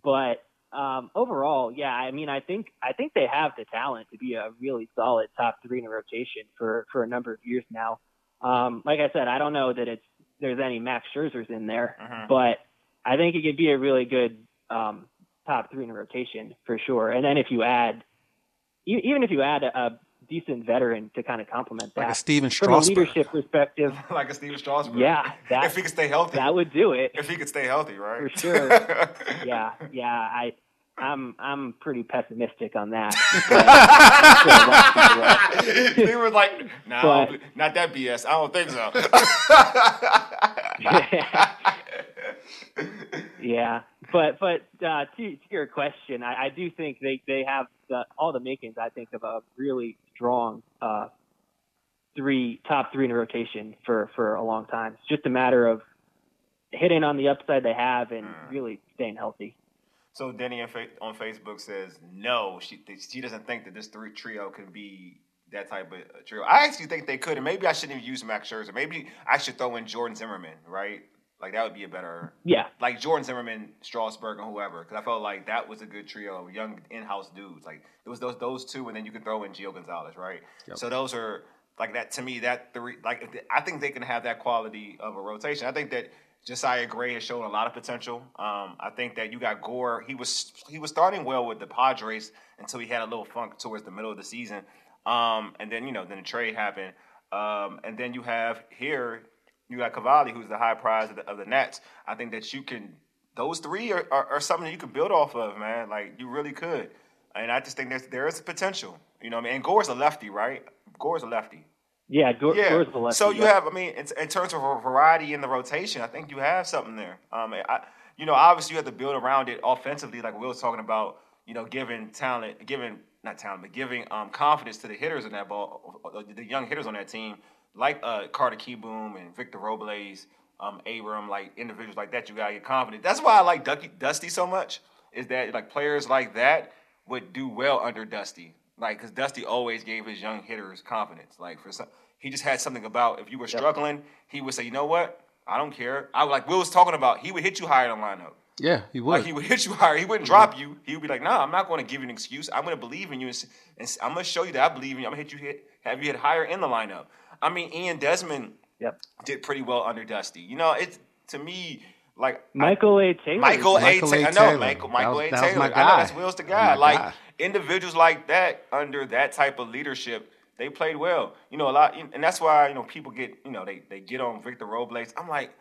but um, overall, yeah, I mean, I think I think they have the talent to be a really solid top three in a rotation for for a number of years now. Um, like I said, I don't know that it's there's any Max Scherzers in there, Mhm. but I think it could be a really good um, top three in a rotation for sure. And then if you add, e- even if you add a, a decent veteran to kind of complement that like a Steven from a leadership perspective, <laughs> like a Steven Strasburg. yeah, that if he could stay healthy. that would do it. if he could stay healthy, right? For sure. <laughs> Yeah, yeah. I, I'm, I'm pretty pessimistic on that. But- he was like, "Nah, don't not that BS. I don't think so." <laughs> yeah, but but uh, to, to your question, I, I do think they they have the, all the makings. I think of a really strong uh, three top three in a rotation for for a long time. It's just a matter of hitting on the upside they have and really staying healthy. So Denny on, Facebook says no. She she doesn't think that this three trio can be that type of uh, trio. I actually think they could, and maybe I shouldn't even use Max Scherzer. Maybe I should throw in Jordan Zimmermann, right? Like that would be a better Yeah, like Jordan Zimmermann, Strasburg, and whoever. Because I felt like that was a good trio of young in-house dudes. Like it was those those two, and then you could throw in Gio Gonzalez, right? So those are like that to me. That three, like I think they can have that quality of a rotation. I think that Josiah Gray has shown a lot of potential. Um, I think that you got Gore. He was he was starting well with the Padres until he had a little funk towards the middle of the season, um, and then you know then the trade happened, um, and then you have here you got Cavalli, who's the high prize of the, of the Nets. I think that you can; those three are, are, are something you can build off of, man. Like you really could, and I just think there's there is potential. You know, what I mean, and Gore's a lefty, right? Gore's a lefty. Yeah. Yeah. Gore's so you have, I mean, in, in terms of a variety in the rotation, I think you have something there. Um, I, you know, obviously you have to build around it offensively, like we was talking about. You know, giving talent, giving not talent, but giving um, confidence to the hitters in that ball, uh, the young hitters on that team, like uh, Carter Kieboom and Victor Robles, um, Abram, like individuals like that. You gotta get confident. That's why I like Ducky, Dusty so much. Is that like players like that would do well under Dusty? Like, because Dusty always gave his young hitters confidence. Like, for some, he just had something about if you were struggling, he would say, you know what? I don't care. I like Will was talking about. He would hit you higher in the lineup. Yeah, he would. Like he would hit you higher. He wouldn't mm-hmm. drop you. He would be like, "Nah, I'm not going to give you an excuse. I'm going to believe in you, and, and I'm going to show you that I believe in you. I'm going to hit you hit, have you hit higher in the lineup." I mean, Ian Desmond Yep. did pretty well under Dusty. You know, it's to me like Michael A. Taylor. Michael A. Michael A. Taylor. I know Taylor. Michael, That was- A. that was Taylor. my I know that's Will's the That guy. my Like guy. individuals like that under that type of leadership, they played well. You know, a lot, and that's why you know people get you know they they get on Victor Robles. I'm like,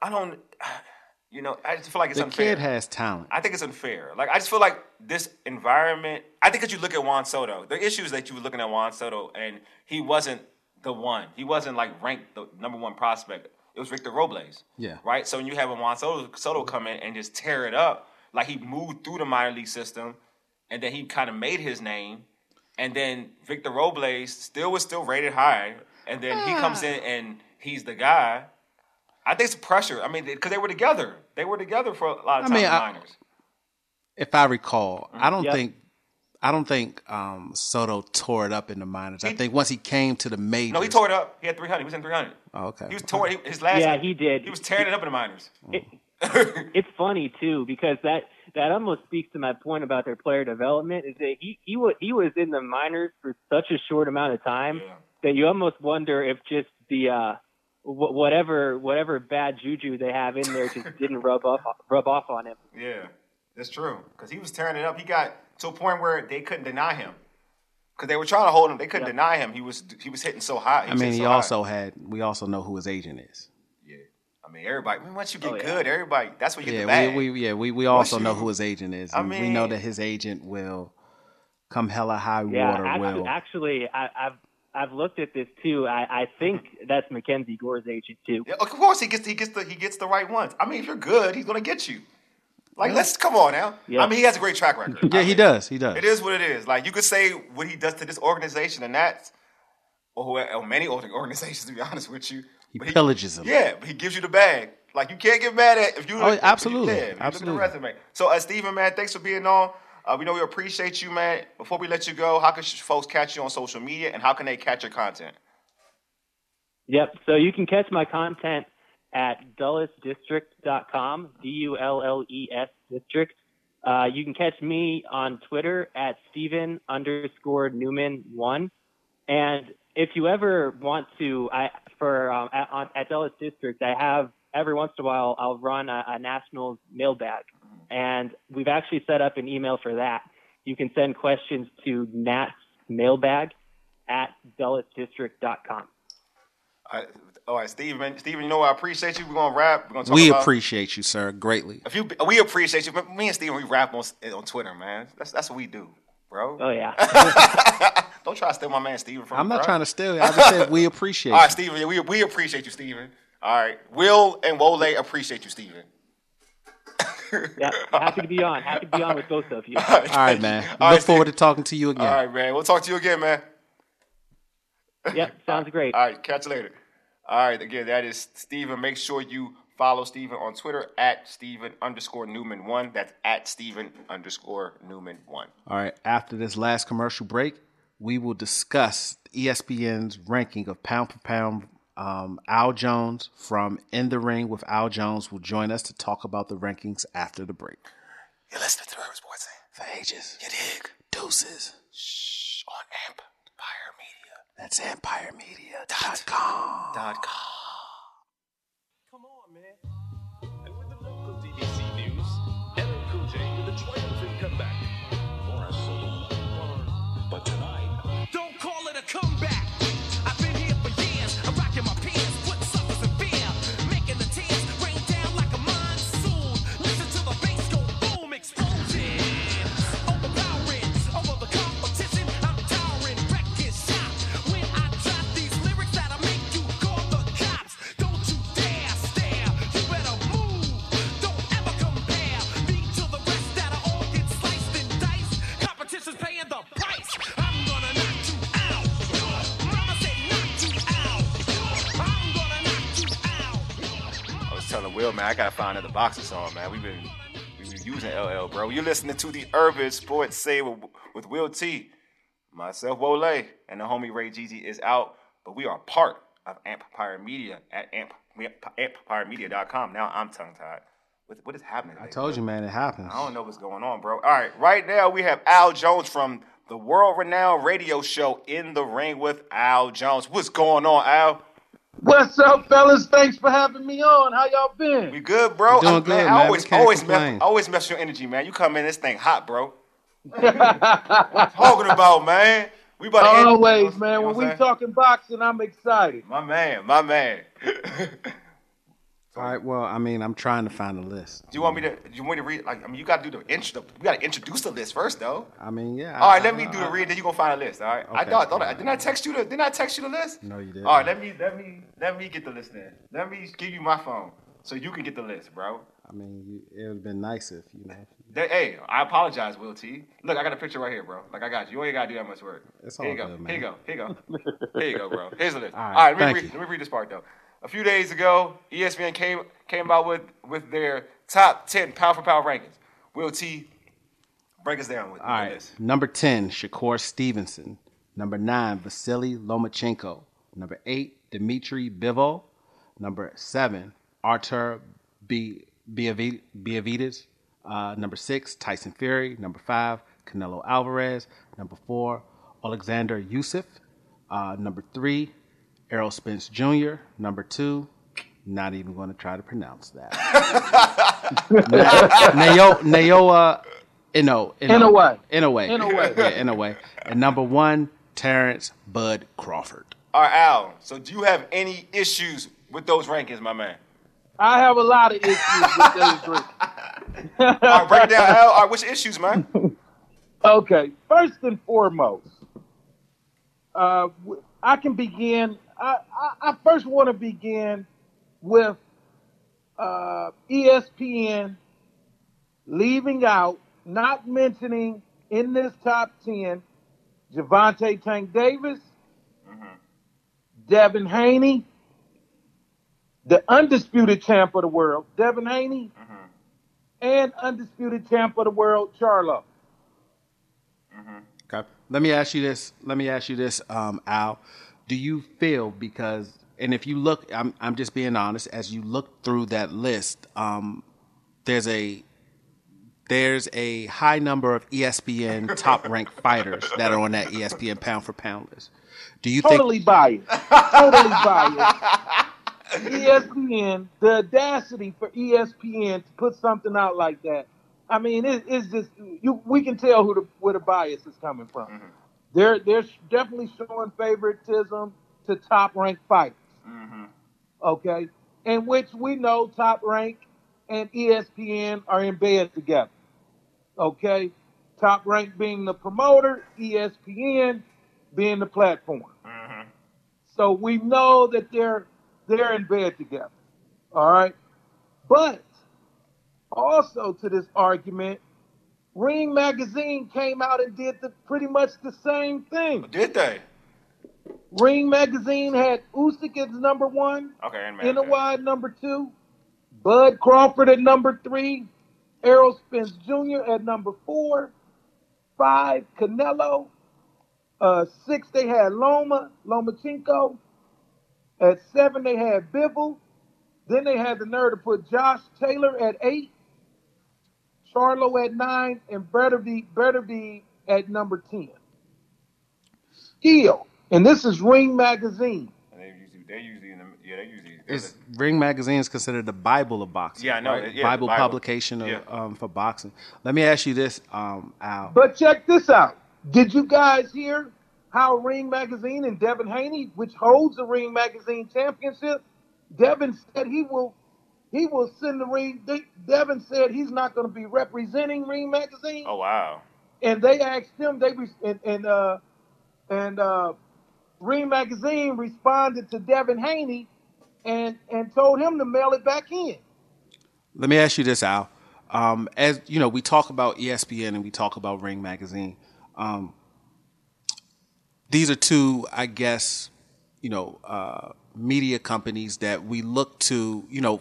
I don't, <sighs> you know, I just feel like it's the unfair. The kid has talent. I think it's unfair. Like I just feel like this environment. I think that you look at Juan Soto. The issue is that you were looking at Juan Soto, and he wasn't the one. He wasn't like ranked the number one prospect. It was Victor Robles. Yeah. Right. So when you have a Juan Soto, Soto come in and just tear it up, like he moved through the minor league system, and then he kind of made his name, and then Victor Robles still was still rated high, and then he comes ah. in and he's the guy. I think it's pressure. I mean, because they were together. They were together for a lot of I times mean, in I- minors. If I recall, I don't Yep. think. I don't think um, Soto tore it up in the minors. I think once he came to the majors. No, he tore it up. He had 300. He was in 300. Oh, okay. He was torn. He, his last. Yeah, he did. He was tearing it up in the minors. It, it's funny too because that that almost speaks to my point about their player development. Is that he he was he was in the minors for such a short amount of time Yeah. that you almost wonder if just the uh, whatever whatever bad juju they have in there just didn't rub off rub off on him. Yeah, that's true. Because he was tearing it up. He got to a point where they couldn't deny him. Because they were trying to hold him. They couldn't Yeah. deny him. He was he was hitting so high. I mean, he so high. also had. We also know who his agent is. Yeah. I mean, everybody. I mean, once you get Oh, yeah. good, everybody. That's what you get the Yeah, bag. we, we yeah we, we also you- know who his agent is. I And we know that his agent will come hella high Yeah, water. actually, will actually I, I've I've looked at this too. I, I think <laughs> that's Mackenzie Gore's agent too. Yeah, of course, he gets he gets the he gets the right ones. I mean, if you're good, he's gonna get you. Like, let's come on now. Yeah. I mean, he has a great track record. yeah, I he mean, does. He does. It is what it is. Like you could say what he does to this organization, and that's or, who- or many org- organizations. To be <laughs> honest with you, He But pillages them. Yeah, but he gives you the bag. Like you can't get mad at if you. Oh, if- absolutely. Yeah, if you look at Absolutely. the resume. So, uh, Stephen, man, thanks for being on. Uh, we know we appreciate you, man. Before we let you go, how can sh- folks catch you on social media, and how can they catch your content? Yep. So you can catch my content at dulles.district.com, D-U-L-L-E-S district. Uh, you can catch me on Twitter at Stephen underscore Newman one. And if you ever want to, I for um, at, on, at Dulles District, I have every once in a while I'll run a, a national mailbag, and we've actually set up an email for that. You can send questions to Nat's mailbag at dulles.district.com. All right, all right, Stephen. Stephen, you know what? I appreciate you. We're gonna rap. We're gonna talk We about, appreciate you, sir, greatly. If you, we appreciate you. Me and Steven, we rap on on Twitter, man. That's that's what we do, bro. Oh yeah. <laughs> Don't try to steal my man Steven from I'm me, not bro. trying to steal you. I just said we <laughs> appreciate All right, you. Steven, yeah, we we appreciate you, Steven. All right, Will and Wole appreciate you, Steven. <laughs> Yeah, happy to be on. Happy to be on with both of you. All right, man. All Look right, forward to talking to you again. All right, man. We'll talk to you again, man. Yep, sounds great. All right, catch you later. All right, again, that is Stephen. Make sure you follow Stephen on Twitter at Stephen underscore Newman one. That's at Stephen underscore Newman one. All right. After this last commercial break, we will discuss ESPN's ranking of pound for pound Um, Al Jones from In the Ring with Al Jones will join us to talk about the rankings after the break. You're listening to Urban Sports For ages. You dig? Deuces. Shh, on Empire Media. That's empiremedia.com. Dot com. Man, I gotta find another boxing song, man. We've been we've been using LL, bro. You're listening to the Urban Sports Say with, with Will T, myself, Wole, and the homie Ray Jeezy is out, but we are part of Empire Media at amp, empiremedia.com. Now I'm tongue tied. What, what is happening? I told you, man, it happens. I don't know what's going on, bro. All right, right now we have Al Jones from the world-renowned radio show In the Ring with Al Jones. What's going on, Al? What's up, fellas? Thanks for having me on. How y'all been? We good, bro? Doing I'm- good, man. I always, always, mess, always mess your energy, man. You come in this thing hot, bro. <laughs> Talking about, man. We about to end- Always, you know man. When we saying? talking boxing, I'm excited. my man, my man. <laughs> All right, well, I mean, I'm trying to find a list. do you want me to? Do you want me to read? Like, I mean, you got to do the intro. We got to introduce the list first, though. I mean, yeah. All right, I- let me I- do the read. Then you gonna find a list. All right. Okay. I thought, thought I, didn't I text you the? Didn't I text you the list? No, you didn't. All right, let me, let me, let me get the list then. Let me give you my phone so you can get the list, bro. I mean, you, it would have been nice if, you know. Hey, I apologize, Will T. Look, I got a picture right here, bro. Like I got you. You ain't gotta do that much work. It's all here you go. good, Here you go. Here you go. <laughs> Here you go, bro. Here's the list. All All right, right, let, me read, let me read this part though. A few days ago, ESPN came came out with with their top ten pound for pound rankings. Will T, break us down with, All right. this. Number 10, Shakur Stevenson. Number 9, Vasily Lomachenko. Number 8, Dmitry Bivol. Number 7, Artur B- Beavi- Uh, number 6, Tyson Fury. Number 5, Canelo Alvarez. Number 4, Alexander Yusuf. Uh, number 3, Errol Spence Jr. Number 2, not even going to try to pronounce that. Nayo, Nayoa Ino. Inoue. In a way. Inoue. <laughs> Yeah, in a way. And number one, Terrence Bud Crawford. All right, Al. So, do you have any issues with those rankings, my man? I have a lot of issues with those <laughs> drinks. All right, break it down, Al. All right, what's your issues, man? <laughs> Okay, first and foremost, uh, w- I can begin. I, I, I first want to begin with uh, ESPN leaving out, not mentioning in this top 10, Gervonta Tank Davis, Devin Haney, the undisputed champ of the world, Devin Haney, and undisputed champ of the world, Charlo. Okay. Let me ask you this. Let me ask you this, um, Al. Do you feel because, and if you look, I'm, I'm just being honest, as you look through that list, um, there's a there's a high number of ESPN <laughs> top ranked fighters that are on that ESPN pound for pound list. Do you think. totally think? biased. totally biased. ESPN, the audacity for ESPN to put something out like that. I mean, it, it's just you. We can tell who the where the bias is coming from. They're they're definitely showing favoritism to top ranked fighters. Mm-hmm. Okay, in which we know top rank and ESPN are in bed together. Okay, top rank being the promoter, ESPN being the platform. Mm-hmm. So we know that they're they're in bed together. All right. But also to this argument, Ring Magazine came out and did the, pretty much the same thing. Did they? Ring Magazine had Usyk as number one, Okay, and man. Inoue at number two, Bud Crawford at number three, Errol Spence Jr. at number four, five Canelo, uh, six they had Loma Lomachenko, At seven, they had Bivol. Then they had the nerve to put Josh Taylor at eight, Charlo at nine, and Betterby, Betterby at number 10. Skill. And this is Ring Magazine. And they usually, they usually, in the, yeah, they usually. Is Ring Magazine is considered the Bible of boxing. Yeah, I know. right? Yeah, Bible, Bible. publication of, Yeah. um, for boxing. Let me ask you this, um, Al. But check this out. Did you guys hear how Ring Magazine and Devin Haney, which holds the Ring Magazine championship, Devin said he will he will send the ring. De- Devin said he's not going to be representing Ring Magazine. Oh wow. and they asked him they re- and and uh and uh Ring Magazine responded to Devin Haney and and told him to mail it back in. Let me ask you this, Al. Um, as you know, we talk about ESPN and we talk about Ring Magazine. Um, these are two, I guess, you know, uh, media companies that we look to. You know,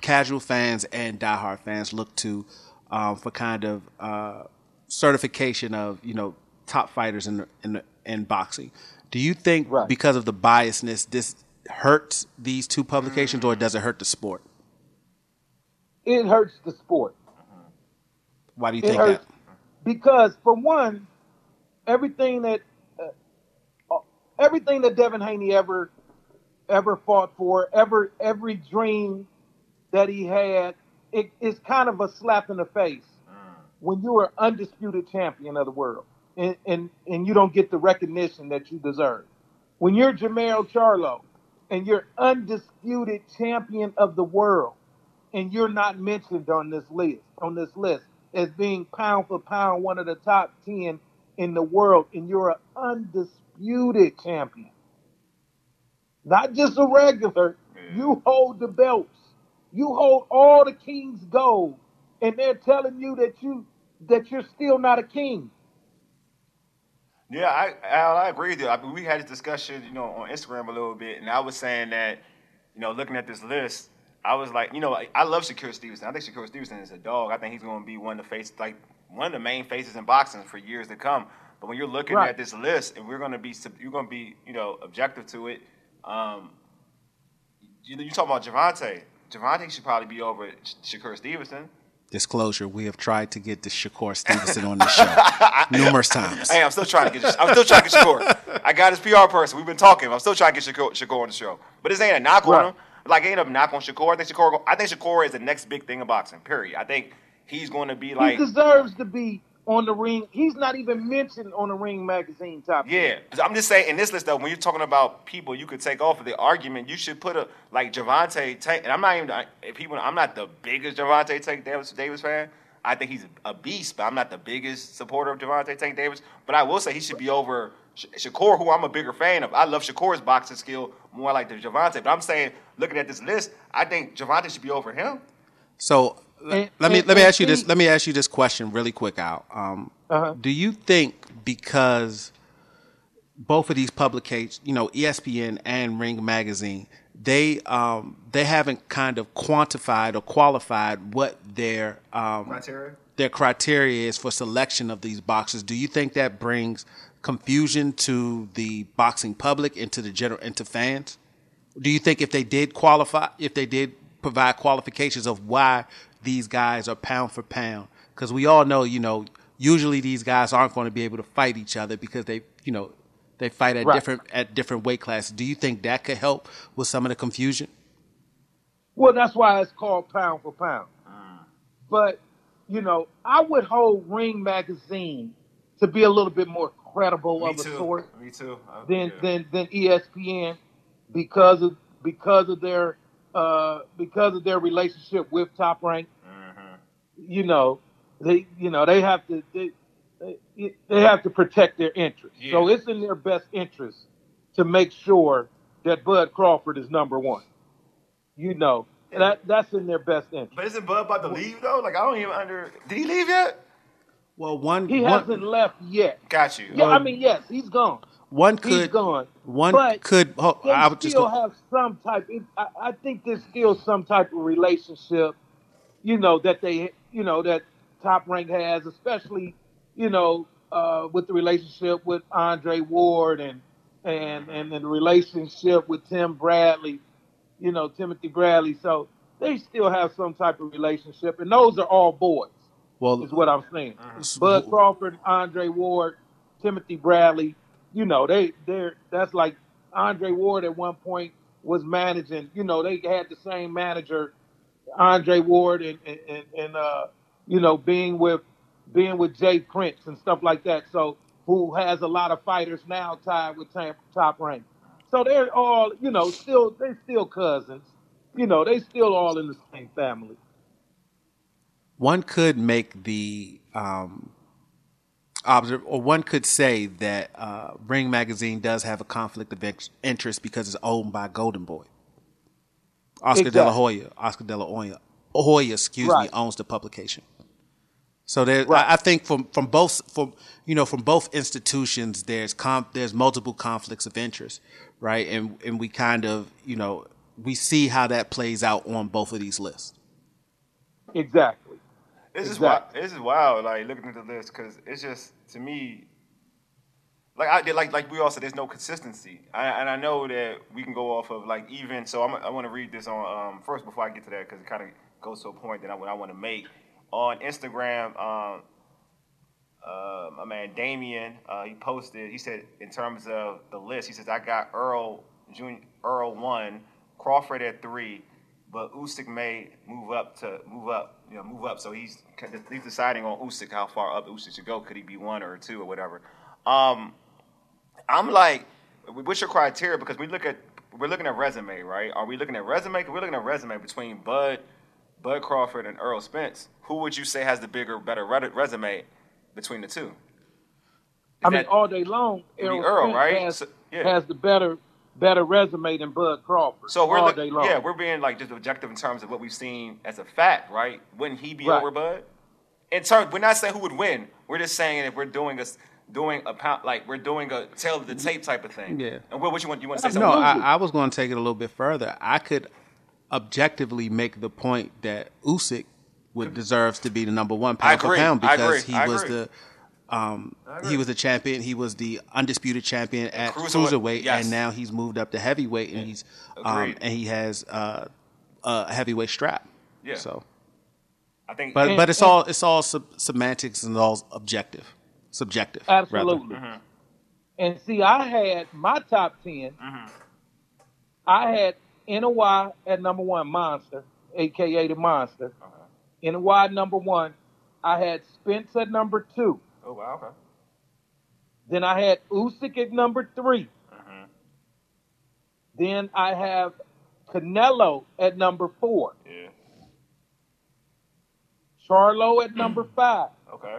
casual fans and diehard fans look to um, for kind of uh, certification of you know top fighters in in in boxing. Do you think Right. because of the biasness, this hurts these two publications, or does it hurt the sport? It hurts the sport. Why do you It think hurts that? because for one, everything that uh, everything that Devin Haney ever ever fought for, ever every dream that he had, it, it's kind of a slap in the face. Mm. When you are undisputed champion of the world and, and and you don't get the recognition that you deserve. When you're Jermell Charlo and you're undisputed champion of the world and you're not mentioned on this list on this list as being pound for pound one of the top 10 in the world and you're an undisputed champion. Not just a regular you hold the belts you hold all the king's gold and they're telling you that you that you're still not a king Yeah, I Al, I agree with you. I mean, we had this discussion, you know, on Instagram a little bit, and I was saying that, you know, looking at this list, I was like, you know, I, I love Shakur Stevenson. I think Shakur Stevenson is a dog. I think he's going to be one of the faces, like one of the main faces in boxing for years to come. But when you're looking Right. at this list, and we're going to be, sub- you're going to be, you know, objective to it. Um, you know, you talking about Gervonta. Gervonta should probably be over Sh- Shakur Stevenson. Disclosure: We have tried to get the Shakur Stevenson on the show <laughs> numerous times. Hey, I'm still trying to get. I'm still trying to get Shakur. I got his PR person. We've been talking. I'm still trying to get Shakur, Shakur on the show. But this ain't a knock on him. Like ain't a knock on Shakur. I think Shakur. I think Shakur is the next big thing in boxing. Period. I think he's going to be like. he deserves to be on the ring he's not even mentioned on the ring magazine top 10. Yeah, I'm just saying in this list though, when you're talking about people you could take off of the argument, you should put a like Gervonta Tank. And I'm not even if people. I'm not the biggest Gervonta Tank Davis Davis fan. I think he's a beast, but I'm not the biggest supporter of Gervonta Tank Davis. But I will say he should be over Sh- Shakur, who I'm a bigger fan of. I love Shakur's boxing skill more like the Gervonta. But I'm saying, looking at this list, I think Gervonta should be over him. So l- let me and- let me ask you this. Let me ask you this question really quick, Al. Um, Uh-huh. Do you think because both of these publications, you know, ESPN and Ring Magazine, they um, they haven't kind of quantified or qualified what their um, Criteria? their criteria is for selection of these boxers. Do you think that brings confusion to the boxing public and to the general and to fans? Do you think if they did qualify, if they did provide qualifications of why these guys are pound for pound? Because we all know, you know, usually these guys aren't going to be able to fight each other because they, you know, they fight at Right. different at different weight classes. Do you think that could help with some of the confusion? Well, that's why it's called pound for pound. But, you know, I would hold Ring Magazine to be a little bit more credible Me of a sort Me too. Uh, than, yeah. than than ESPN because of because of their uh, because of their relationship with Top Rank. Mm-hmm. You know, they you know they have to they they, they have to protect their interests. So it's in their best interest to make sure that Bud Crawford is number one. You know, that that's in their best interest. But isn't Bud about to leave though? Like I don't even under. Did he leave yet? Well, one He one, hasn't left yet. Got you. Yeah, I Um, mean, yes, he's gone. One He's could gone. one But could. Oh, They I would just still go, have some type. It, I, I think there's still some type of relationship, you know, that they, you know, that Top Rank has, especially, you know, uh, with the relationship with Andre Ward and and and the relationship with Tim Bradley, you know Timothy Bradley. So they still have some type of relationship, and those are all boys. Well, is what I'm saying. Mhm. Bud Crawford, Andre Ward, Timothy Bradley, you know, they they're that's like Andre Ward at one point was managing, you know, they had the same manager, Andre Ward and and, and, and uh, you know, being with being with Jay Prince and stuff like that. So who has a lot of fighters now tied with Tam- top rank. So they're all, you know, still they're still cousins. You know, they still all in the same family. one could make the um, observe, or one could say that uh, Ring Magazine does have a conflict of interest because it's owned by Golden Boy. Oscar De La Exactly. Hoya, Oscar De La Hoya, Hoya, excuse Right. me, owns the publication. So there, Right. I, I think from from both from you know from both institutions, there's com- there's multiple conflicts of interest, right? And and we kind of you know we see how that plays out on both of these lists. Exactly. This is Exactly. wild. This is wild. Like looking at the list because it's just to me, like I did, like like we all said, there's no consistency, I, and I know that we can go off of like even. So I'm, I want to read this on um, first before I get to that because it kind of goes to a point that I, I want to make on Instagram. Um, uh, my man Damien, uh, he posted. He said in terms of the list, he says I got Earl Junior, Earl one, Crawford at three, but Usyk may move up to move up, you know, move up. So he's he's deciding on Usyk how far up Usyk should go. Could he be one or two or whatever? Um, I'm like, what's your criteria? Because we look at we're looking at resume, right? Are we looking at resume? we're looking at resume between Bud, Bud Crawford, and Earl Spence. Who would you say has the bigger, better resume between the two? Is I mean, all day long, It'd be Errol, Earl, Spence right? has, So- yeah. has the better better resume than Bud Crawford. So we're all look- day long. yeah, we're being like just objective in terms of what we've seen as a fact, right? Wouldn't he be Right. over Bud? In terms, we're not saying who would win. We're just saying if we're doing a s- doing a pound like we're doing a tail of the mm-hmm. tape type of thing. Yeah. And what, what you want? You want to say Something? No. I, I was going to take it a little bit further. I could objectively make the point that Usyk would deserves to be the number one pound for pound because he I was agree. the um, he was the champion. He was the undisputed champion at cruiserweight, cruiserweight, yes. and now he's moved up to heavyweight, and he's um, and he has uh, a heavyweight strap. Yeah. So, I think. but And- but it's and- all it's all sub- semantics and all objective, subjective. Absolutely. Mm-hmm. And see, I had my top 10. Mm-hmm. I had NOI at number one, Monster, aka the Monster. NOI number one. I had Spence at number two. Oh wow. Okay. Then I had Usyk at number 3 Mm-hmm. Then I have Canelo at number four. Yeah. Charlo at <clears throat> number five. Okay.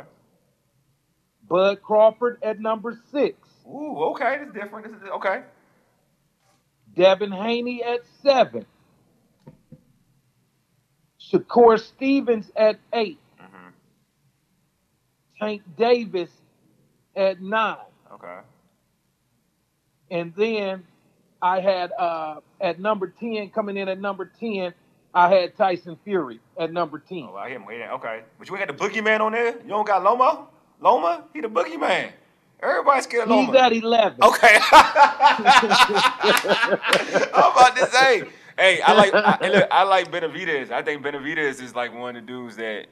Bud Crawford at number six. Ooh. Okay. This is different. This is okay. Devin Haney at seven. Shakur Stevens at 8 Tank Davis at nine. Okay. And then I had uh, at number 10, coming in at number 10, I had Tyson Fury at number 10. Oh, I hear him. Wait, okay. But you ain't got the boogeyman on there. You don't got Loma. Loma. He the boogeyman. Everybody's scared of He's Loma. at 11. Okay. <laughs> I'm about to say, hey, I like, I, look, I like Benavidez. I think Benavidez is like one of the dudes that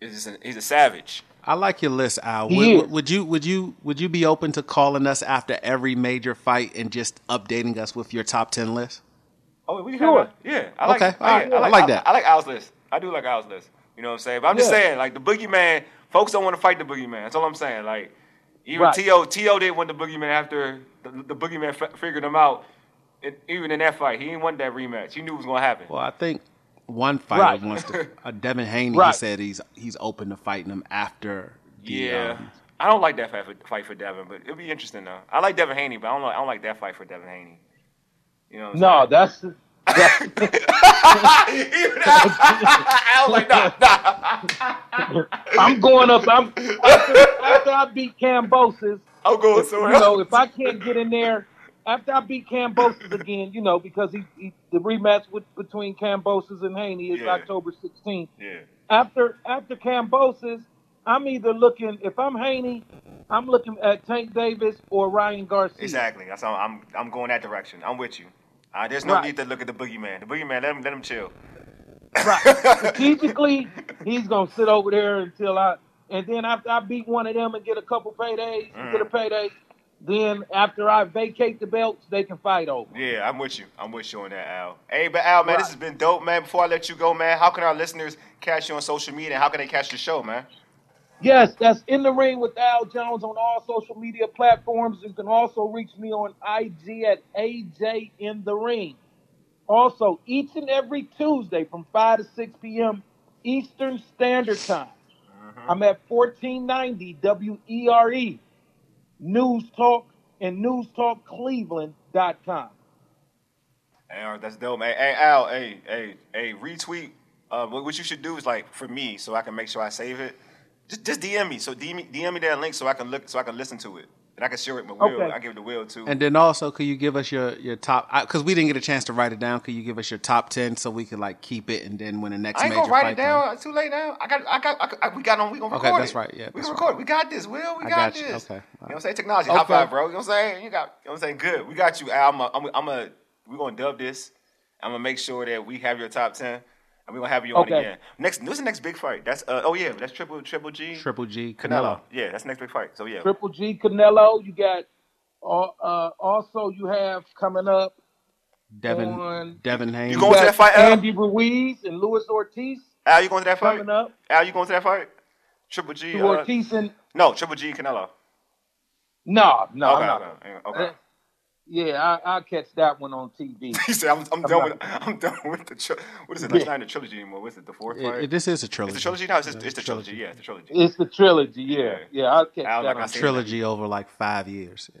is just a, he's a savage. I like your list, Al. Would, is. would you would you would you be open to calling us after every major fight and just updating us with your top ten list? Oh, we can Sure. have a, yeah. I like, Okay, I, all right, I I like, like I, that. I like Al's list. I do like Al's list. You know what I'm saying? But I'm just saying, like the boogeyman, folks don't want to fight the boogeyman. That's all I'm saying. Like even Right. T.O. T.O. didn't want the boogeyman after the, the boogeyman f- figured him out. It, even in that fight, he didn't want that rematch. He knew it was gonna happen. Well, I think one fighter Right. wants to. <laughs> Uh, Devin Haney he said he's he's open to fighting him after. The, Yeah. um, I don't like that fight for, fight for Devin, but it'll be interesting though. I like Devin Haney, but I don't like, I don't like that fight for Devin Haney. You know what I'm No, saying? that's, that's <laughs> <laughs> Even I, I was like, nah, nah. I'm going up. I'm after, after I beat Kambosos. I'm going somewhere. You know, if I can't get in there after I beat Kambosos again, you know, because he, he the rematch with, between Kambosos and Haney is Yeah. October 16th. yeah. After after Kambosos, I'm either looking if I'm Haney, I'm looking at Tank Davis or Ryan Garcia. Exactly. That's how I'm. I'm going that direction. I'm with you. Uh, there's no Right. need to look at the boogeyman. The boogeyman, let him let him chill. Right. <laughs> Strategically, he's gonna sit over there until I, and then after I beat one of them and get a couple paydays, Mm. get a payday, then after I vacate the belts, they can fight over. Yeah, I'm with you. I'm with you on that, Al. Hey, but Al, man, this has been dope, man. Before I let you go, man, how can our listeners catch you on social media how can they catch the show, man? Yes, that's in the ring with Al Jones on all social media platforms. You can also reach me on IG at AJ in the ring. Also, each and every Tuesday from 5 to 6 p.m. Eastern Standard Time. Mm-hmm. I'm at 1490 WERE, E, News Talk, and NewsTalkCleveland.com. Hey, all right, that's dope, man. Hey, Al, hey, hey, hey, retweet. Uh, what, what you should do is like for me, so I can make sure I save it. Just, just DM me. So DM me, DM me that link so I can look, so I can listen to it, and I can share it with Will. Okay. I give it to Will too. And then also, could you give us your your top? Because we didn't get a chance to write it down. Could you give us your top ten so we can like keep it, and then when the next I ain't major gonna write fight it down. comes- It's too late now. I got, I got, I, got- I, we got on. We gonna Okay, record that's right, yeah, we that's gonna record. it. We got this, Will. We I got, got you. this. Okay, You know what I'm saying? Technology. High Okay. five, bro. You know what I'm saying? You got. You know what I'm saying? Good. We got you, Al. I'm. A, I'm. A, I'm a, we're gonna dub this. I'm gonna make sure that we have your top ten, and we're gonna have you on Okay. again. Next. What's the next big fight? That's. Uh, oh yeah, that's triple triple G. Triple G Canelo. Canelo. Yeah, that's the next big fight. So yeah. Triple G Canelo, you got uh, uh, also you have coming up Devin on Devin Haney. You going to got that fight, Al? Andy Ruiz and Luis Ortiz Al, you going to that fight? coming up. Al, you going to that fight? Triple G. To Uh, Ortiz and no, Triple G Canelo. no, no, okay, no. okay, okay. Uh, Yeah, I, I'll catch that one on TV. <laughs> He said, "I'm, I'm I'm done not- with <laughs> I'm done with the tri- what is it? It's Yeah. not the trilogy anymore. What's it? The fourth It- part? it- this is a trilogy. It's the trilogy. No, it's, just, it's the trilogy. Yeah, it's the trilogy. It's the trilogy, yeah. Yeah, I'll catch Al, that like I on said, trilogy over like five years. <laughs>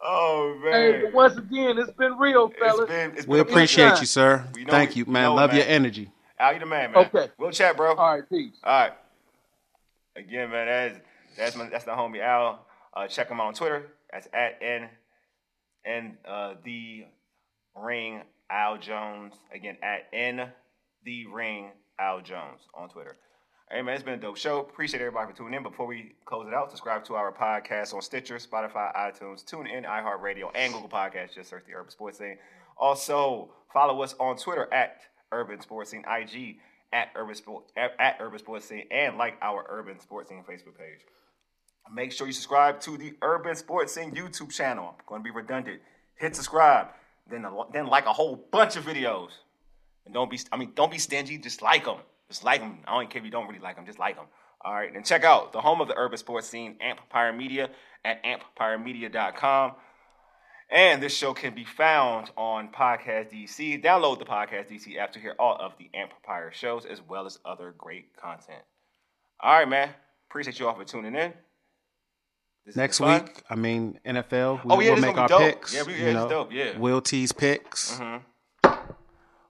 Oh man, but once again, it's been real, it's fellas. been it's been we a appreciate pleasure. you, sir. We know Thank you, we man. know Love man. your energy. Al, you the man, man. Okay. we'll chat, bro. All right, peace. All right. Again, man, that's that's my, that's the homie Al. Uh, check him out on Twitter. That's at n n uh, the ring Al Jones. Again, at n the ring Al Jones on Twitter. Hey man, it's been a dope show. Appreciate everybody for tuning in. Before we close it out, subscribe to our podcast on Stitcher, Spotify, iTunes, TuneIn, iHeartRadio, and Google Podcasts. Just search the Urban Sports Scene. Also, follow us on Twitter at Urban Sports Scene, IG at Urban Sport at, at Urban Sports Scene, and like our Urban Sports Scene Facebook page. Make sure you subscribe to the Urban Sports Scene YouTube channel. I'm going to be redundant. Hit subscribe, then then like a whole bunch of videos. And don't be, I mean, don't be stingy. Just like them. Just like them. I don't care if you don't really like them. Just like them. All right. And check out the home of the urban sports scene, Empire Media, at empiremedia.com. And this show can be found on Podcast DC. Download the Podcast DC app to hear all of the Empire shows as well as other great content. All right, man. Appreciate you all for tuning in. This Next been fun. week, I mean NFL. We, Oh, yeah, we'll this make our dope. picks. Yeah, we- yeah, you know, dope, yeah. Will T's picks. Mm-hmm.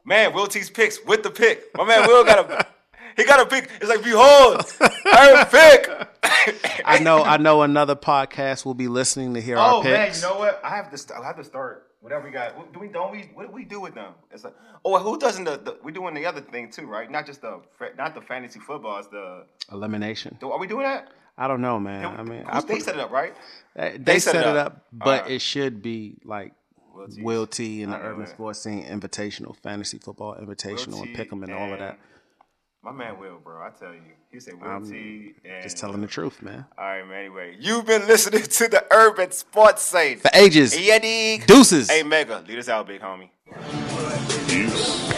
Man, Will T's picks with the pick. My man Will got a <laughs> he got a pick. It's like, behold, <laughs> I pick. I know. I know. Another podcast will be listening to hear oh our man, you know what? I have to. I have to start whatever we got. What, do we? Don't we? What do we do with them? It's like, oh, who doesn't? The, the we doing the other thing too, right? Not just the not the fantasy football. It's the. Elimination. the- Are we doing that? I don't know, man. I mean, I Who's, they set it up, right? They, They set, set it it up. up, but Alright. it should be like Will Will T and the Urban that. Sports Scene Invitational, Fantasy Football Invitational, Will and T Pick'em and all of that. My man Will, bro. I tell you, he said Will I'm T. And Just telling the truth, man. All right, man. Anyway, you've been listening to the Urban Sports Scene. For ages. Yeah. Deuces. Hey, Mega, lead us out, big homie. Peace.